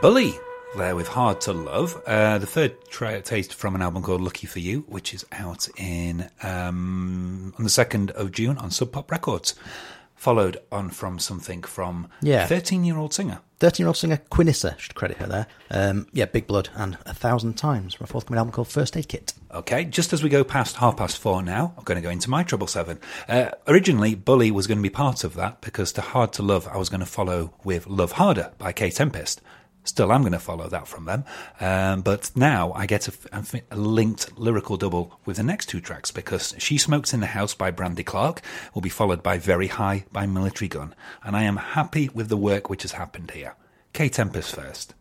Bully there with Hard to Love. Uh, the third tra- taste from an album called Lucky for You, which is out in um, on the 2nd of June on Sub Pop Records. Followed on from something from Yeah. 13 year old singer. 13 year old singer Quinissa, should credit her there. Um, yeah, Big Blood and A Thousand Times from a forthcoming album called First Aid Kit. Okay, just as we go past half past four now, I'm going to go into my Trouble Seven. Uh, originally, Bully was going to be part of that because to Hard to Love, I was going to follow with Love Harder by Kae Tempest. Still, I'm going to follow that from them. Um, but now I get a linked lyrical double with the next two tracks because She Smokes in the House by Brandy Clark will be followed by Very High by Militarie Gun. And I am happy with the work which has happened here. Kae Tempest first.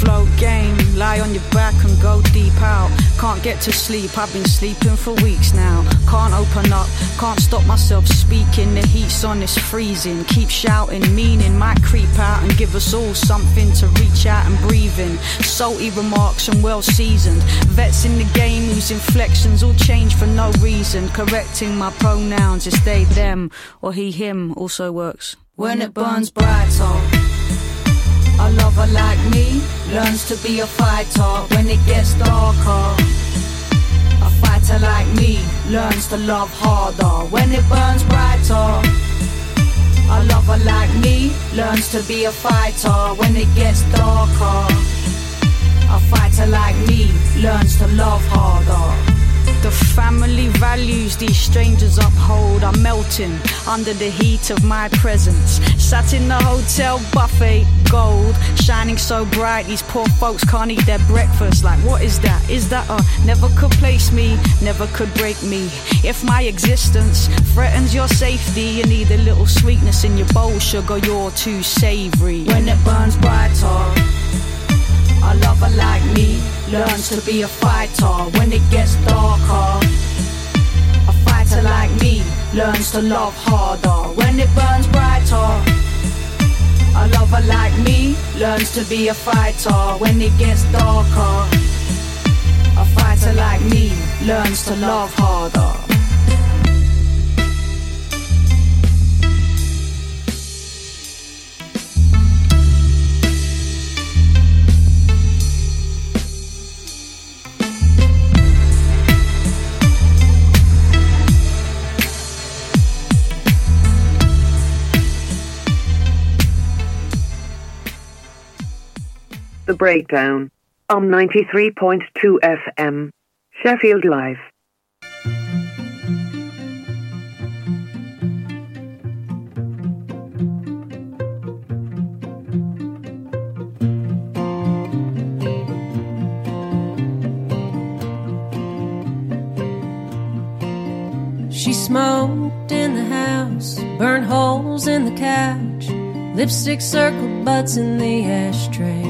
Float game, lie on your back and go deep out. Can't get to sleep, I've been sleeping for weeks now. Can't open up, can't stop myself speaking. The heat's on, it's freezing. Keep shouting, meaning might creep out and give us all something to reach out and breathe in. Salty remarks and well seasoned. Vets in the game whose inflections all change for no reason. Correcting my pronouns, it's they, them, or he, him also works. When it burns brighter. A lover like me learns to be a fighter when it gets darker. A fighter like me learns to love harder when it burns brighter. A lover like me learns to be a fighter when it gets darker. A fighter like me learns to love harder. The family values these strangers uphold are melting under the heat of my presence. Sat in the hotel buffet, gold, shining so bright, these poor folks can't eat their breakfast. Like, what is that? Is that a never could place me, never could break me? If my existence threatens your safety, you need a little sweetness in your bowl, sugar, you're too savory. When it burns brighter. A lover like me learns to be a fighter when it gets darker. A fighter like me learns to love harder when it burns brighter. A lover like me learns to be a fighter when it gets darker. A fighter like me learns to love harder. The Breakdown on 93.2 FM, Sheffield Live. She smoked in the house, burned holes in the couch, lipstick circled butts in the ashtray.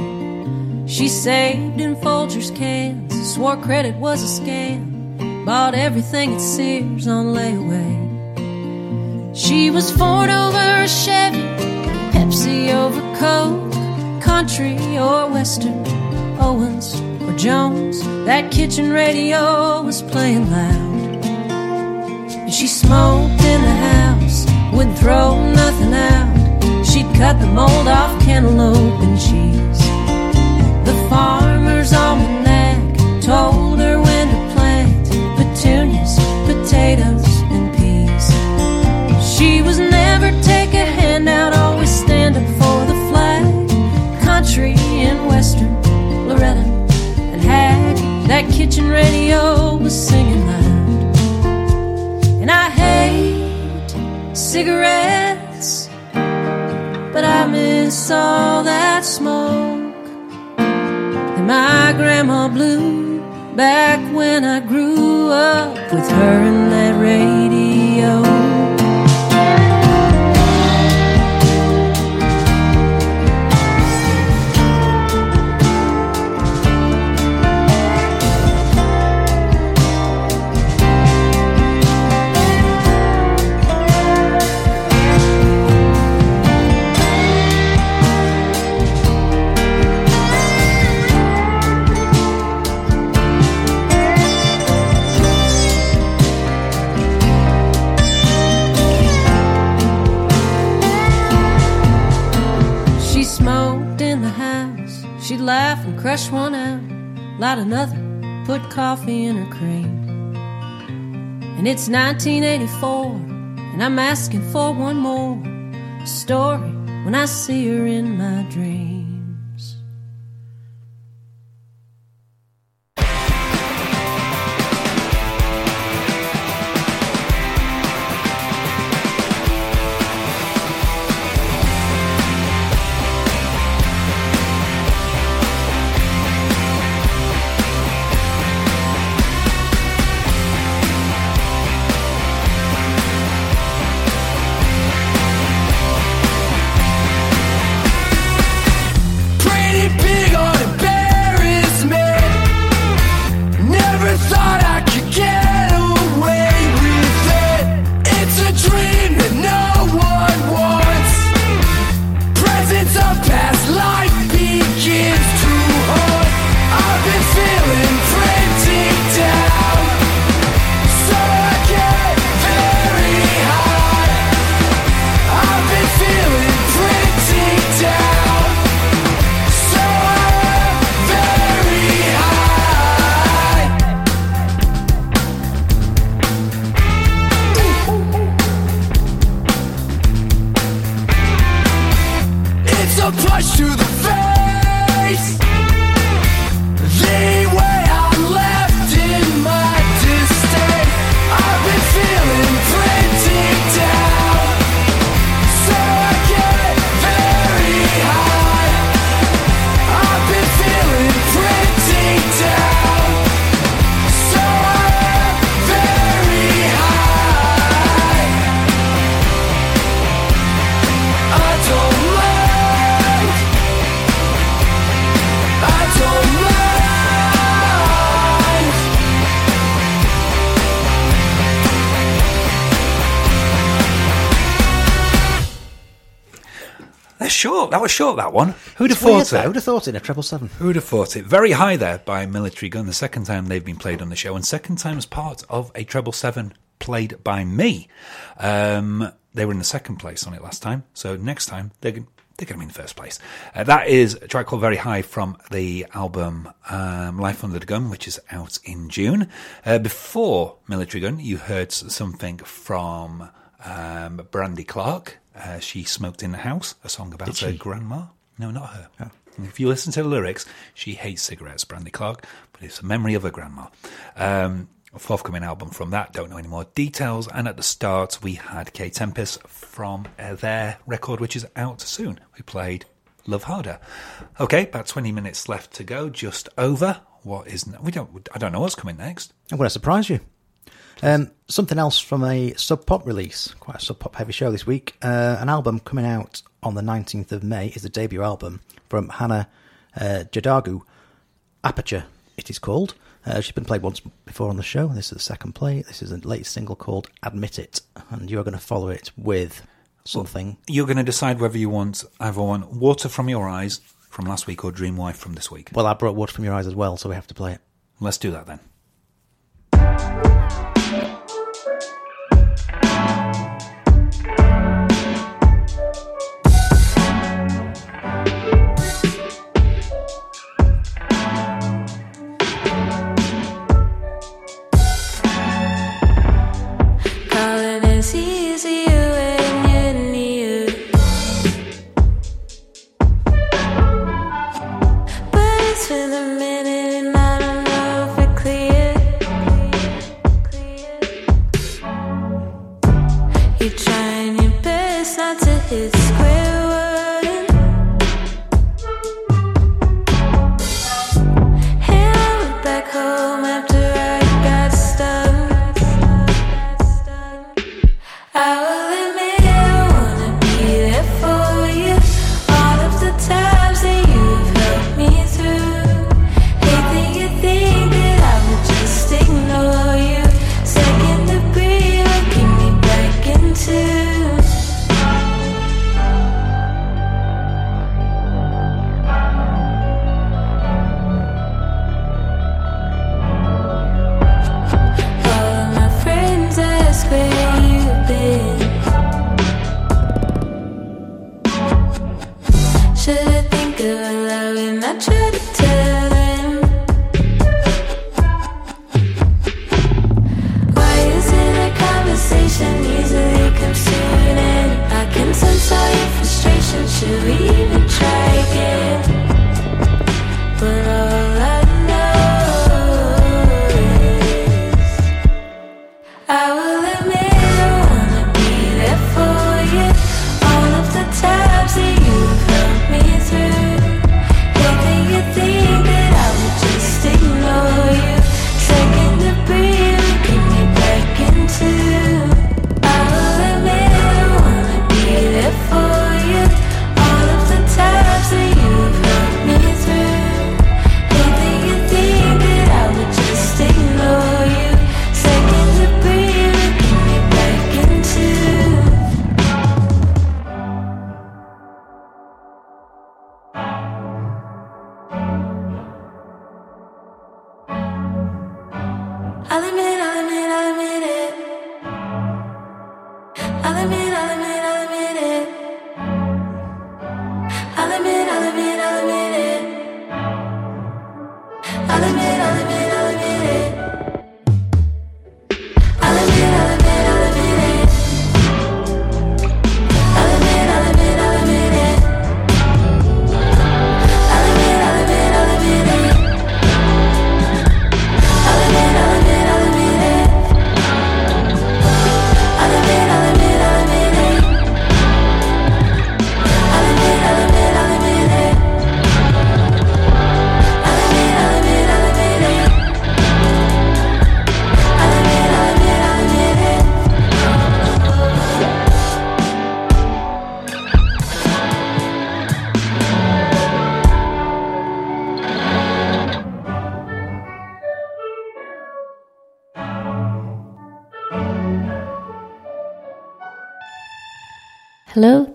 She saved in Folgers cans, swore credit was a scam, bought everything at Sears on layaway. She was Ford over a Chevy, Pepsi over Coke, country or western, Owens or Jones. That kitchen radio was playing loud. And she smoked in the house, wouldn't throw nothing out. She'd cut the mold off cantaloupe and cheese. Farmer's almanac told her when to plant petunias, potatoes, and peas. She was never take a handout, always stand up for the flag. Country and western, Loretta and Hag. That kitchen radio was singing loud. And I hate cigarettes, but I miss all that smoke my grandma blew back when I grew up with her and that radio. Smoked in the house. She'd laugh and crush one out, light another, put coffee in her cream. And it's 1984, and I'm asking for one more story when I see her in my dreams. That was short. That one. Who'd have It's weird, thought though. it? Who'd have thought it in a triple seven? Who'd have thought it? Very high there by Militarie Gun. The second time they've been played on the show, and second time as part of a treble seven played by me. Um, they were in the second place on it last time, so next time they're gon- they're going to be in the first place. Uh, that is a track called Very High from the album um, Life Under the Gun, which is out in June. Uh, before Militarie Gun, you heard something from um, Brandy Clark. Uh, she smoked in the house, a song about her grandma. No, not her. If you listen to the lyrics, she hates cigarettes, Brandy Clark, but it's a memory of her grandma. Um, a forthcoming album from that, don't know any more details. And at the start, we had Kae Tempest from uh, their record, which is out soon. We played Love Harder. Okay, about 20 minutes left to go, just over. What is, we don't, I don't know what's coming next. I'm going to surprise you. Um, something else from a sub pop release, quite a sub pop heavy show this week. Uh, an album coming out on the 19th of May is the debut album from Hannah uh, Jadagu. Aperture, it is called. Uh, she's been played once before on the show. This is the second play. This is the latest single called Admit It, and you're going to follow it with something. You're going to decide whether you want either want Water from Your Eyes from last week or Dream Wife from this week. Well, I brought Water from Your Eyes as well, so we have to play it. Let's do that then.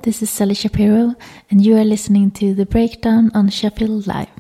This is Sally Shapiro, and you are listening to The Breakdown on Sheffield Live.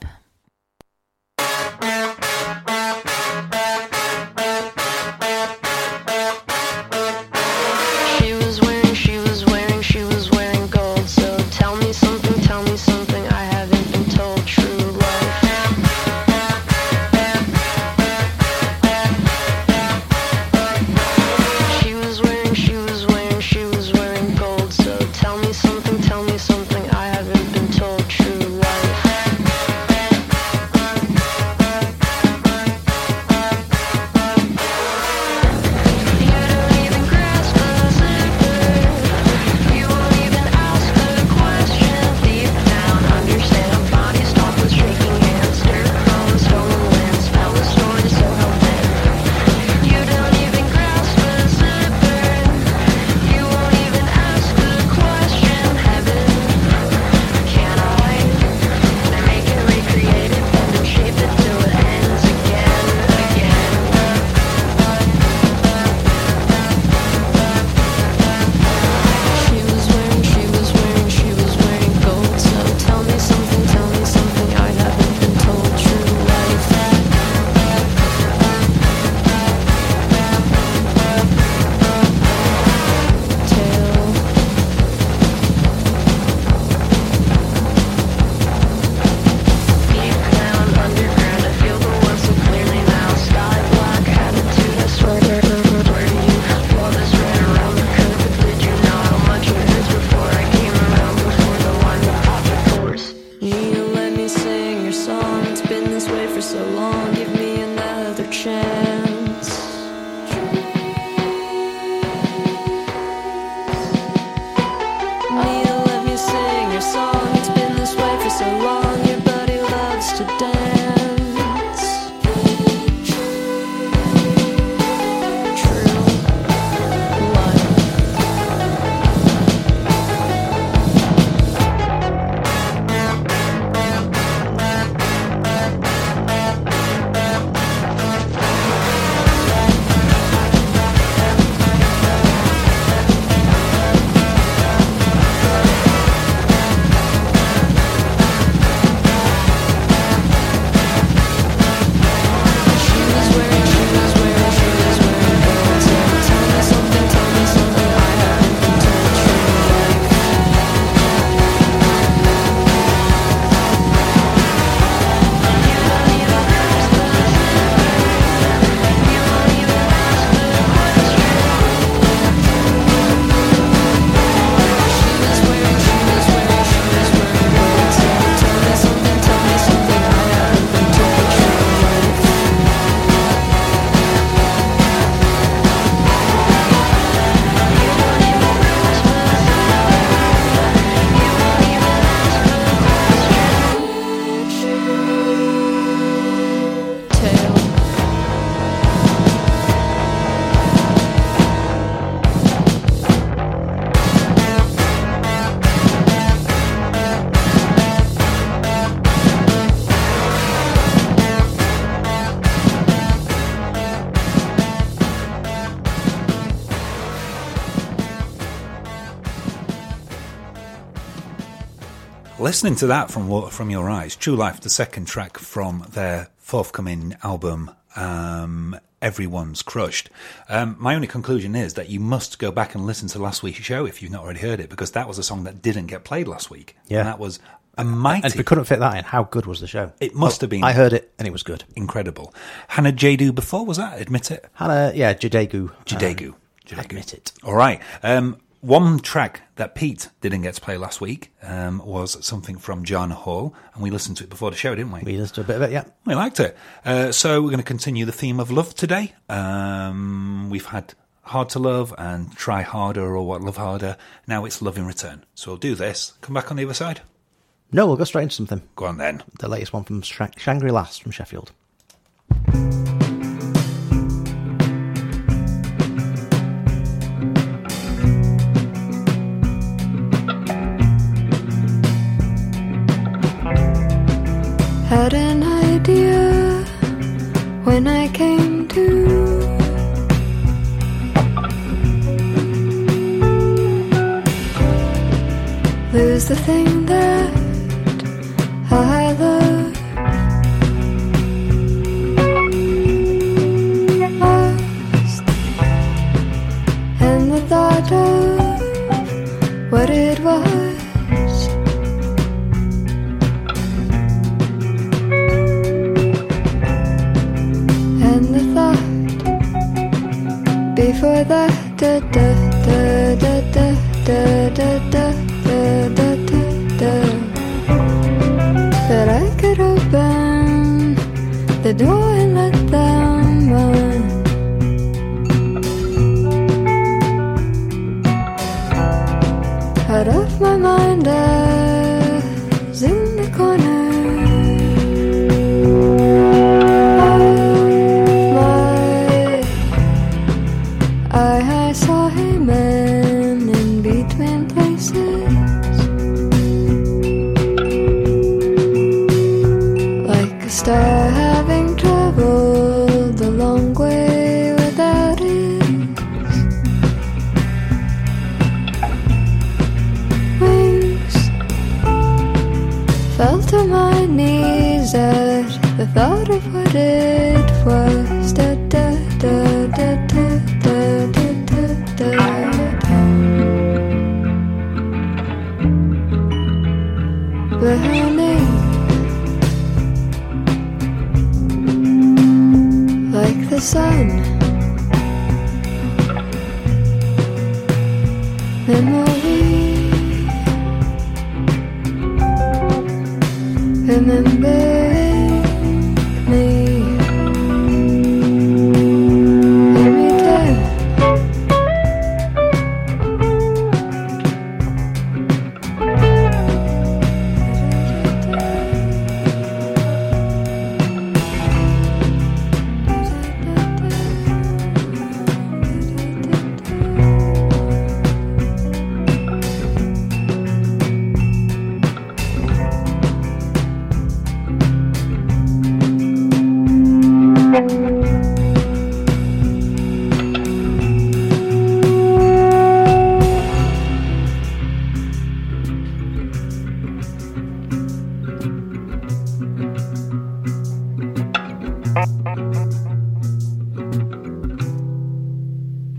Listening to that from Water from Your Eyes, True Life, the second track from their forthcoming album, um, Everyone's Crushed. Um, my only conclusion is that you must go back and listen to last week's show if you've not already heard it, because that was a song that didn't get played last week. Yeah. And that was a mighty. And if we couldn't fit that in, how good was the show? It must Well, have been. I heard it and it was good. Incredible. Hannah Jadu before, was that? Admit it? Hannah, yeah, Jadagu. Jadagu. Um, admit it. All right. Um, one track that Pete didn't get to play last week um, was something from Jana Horn, and we listened to it before the show, didn't we? We listened to a bit of it, yeah. We liked it. Uh, so we're going to continue the theme of love today. Um, we've had Hard to Love and Try Harder or What Love Harder. Now it's Love in Return. So we'll do this. Come back on the other side. No, we'll go straight into something. Go on then. The latest one from Shangri-Lass from Sheffield. the thing.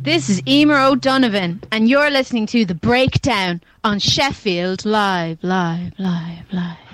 This is Emer O'Donovan, and you're listening to The Breakdown on Sheffield Live, Live, Live, Live.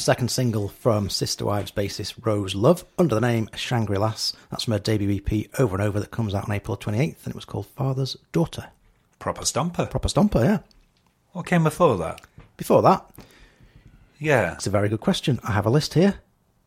The second single from Sister Wives bassist Rose Love under the name Shangri Lass. That's from her debut EP Over and Over that comes out on April 28th and it was called Father's Daughter. Proper stomper. Proper stomper, yeah. What came before that? Before that, Yeah. it's a very good question. I have a list here.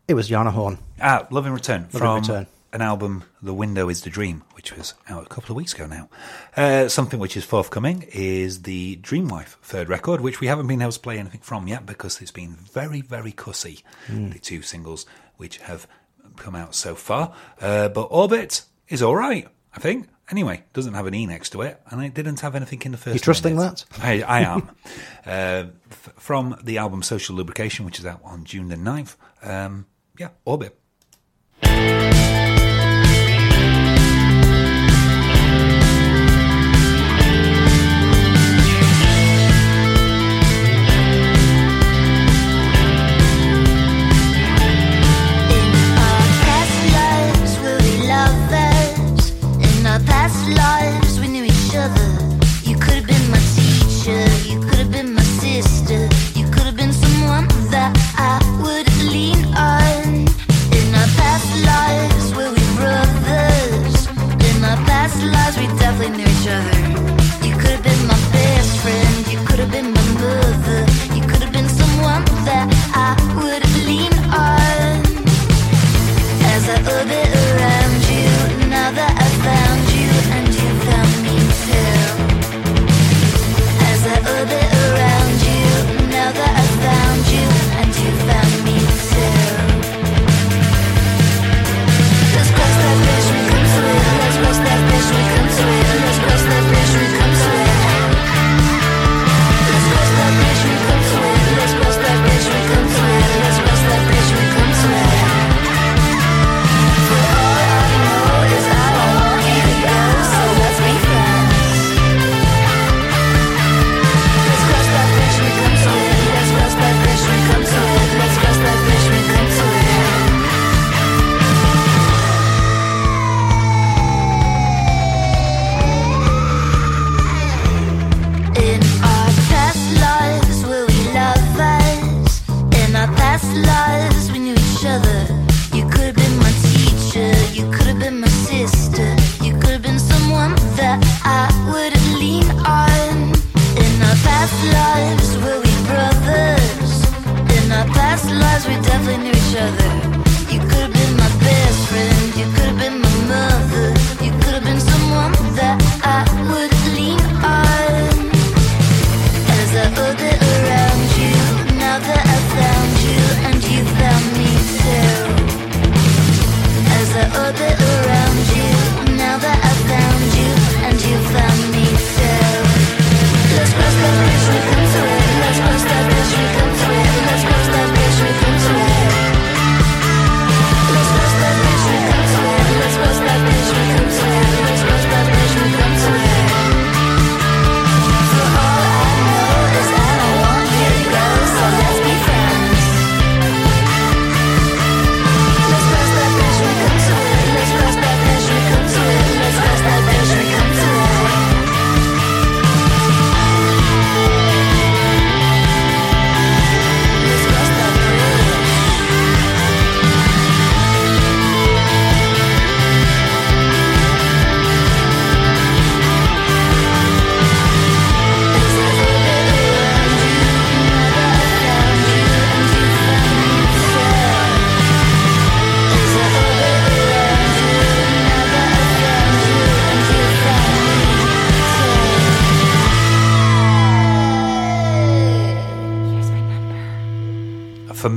It was Jana Horn. Ah, Love in Return Love in from Return. An album, The Window is the Dream, which was out a couple of weeks ago now. Uh, something which is forthcoming is the Dream Wife third record, which we haven't been able to play anything from yet because it's been very, very cussy, Mm. the two singles which have come out so far. Uh, but Orbit is all right, I think. Anyway, doesn't have an E next to it, and it didn't have anything in the first. You trusting minute. that? I, I am. uh, f- from the album Social Lubrication, which is out on June the 9th. Um, yeah, Orbit.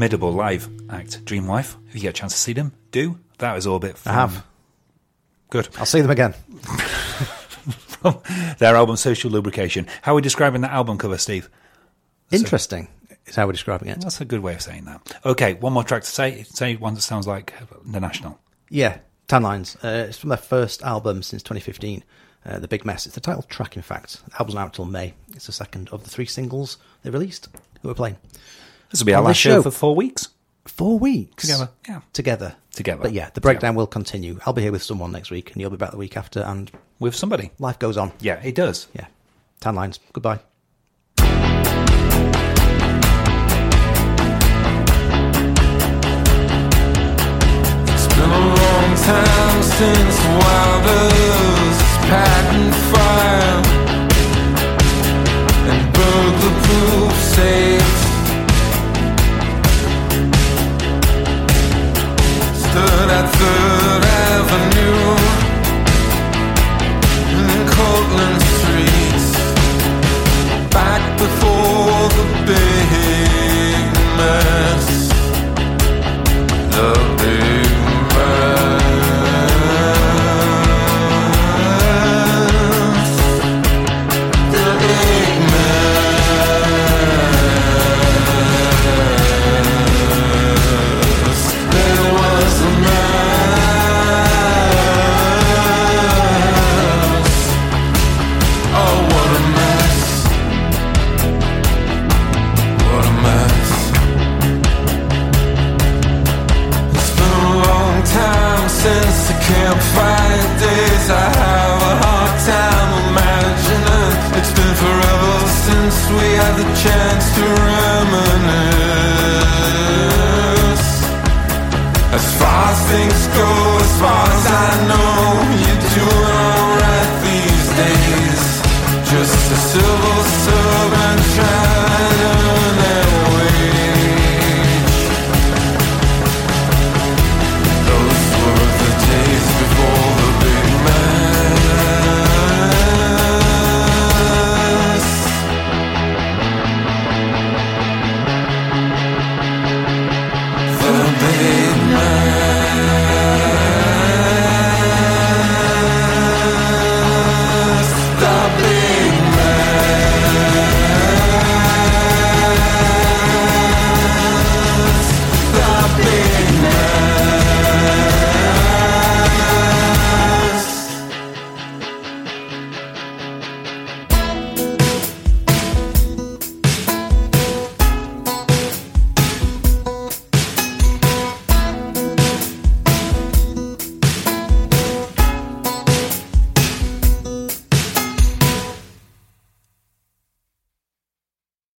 Formidable live act, Dream Wife. If you get a chance to see them, do. That is Orbit. I have. Good. I'll see them again. Their album Social Lubrication. How are we describing that album cover, Steve? Interesting is how we're describing it. That's a good way of saying that. Okay, one more track to say. Say one that sounds like The National. Yeah, Tanlines. Uh, it's from their first album since 2015, uh, The Big Mess. It's the title track, in fact. The album's not out till May. It's the second of the three singles they released we're playing. This will be our last show. for four weeks. Four weeks together. Yeah, together, together. But yeah, the breakdown will continue. I'll be here with someone next week, and you'll be back the week after, and with somebody. Life goes on. Yeah, it does. Yeah. Tanlines. Goodbye. time since Wilder's patent file and burglar proof safe. stood at Third Avenue in Cortland Street, back before the big mess. The big we had the chance to reminisce. As far as things go, as far as I know, you're doing alright these days. Just a civil.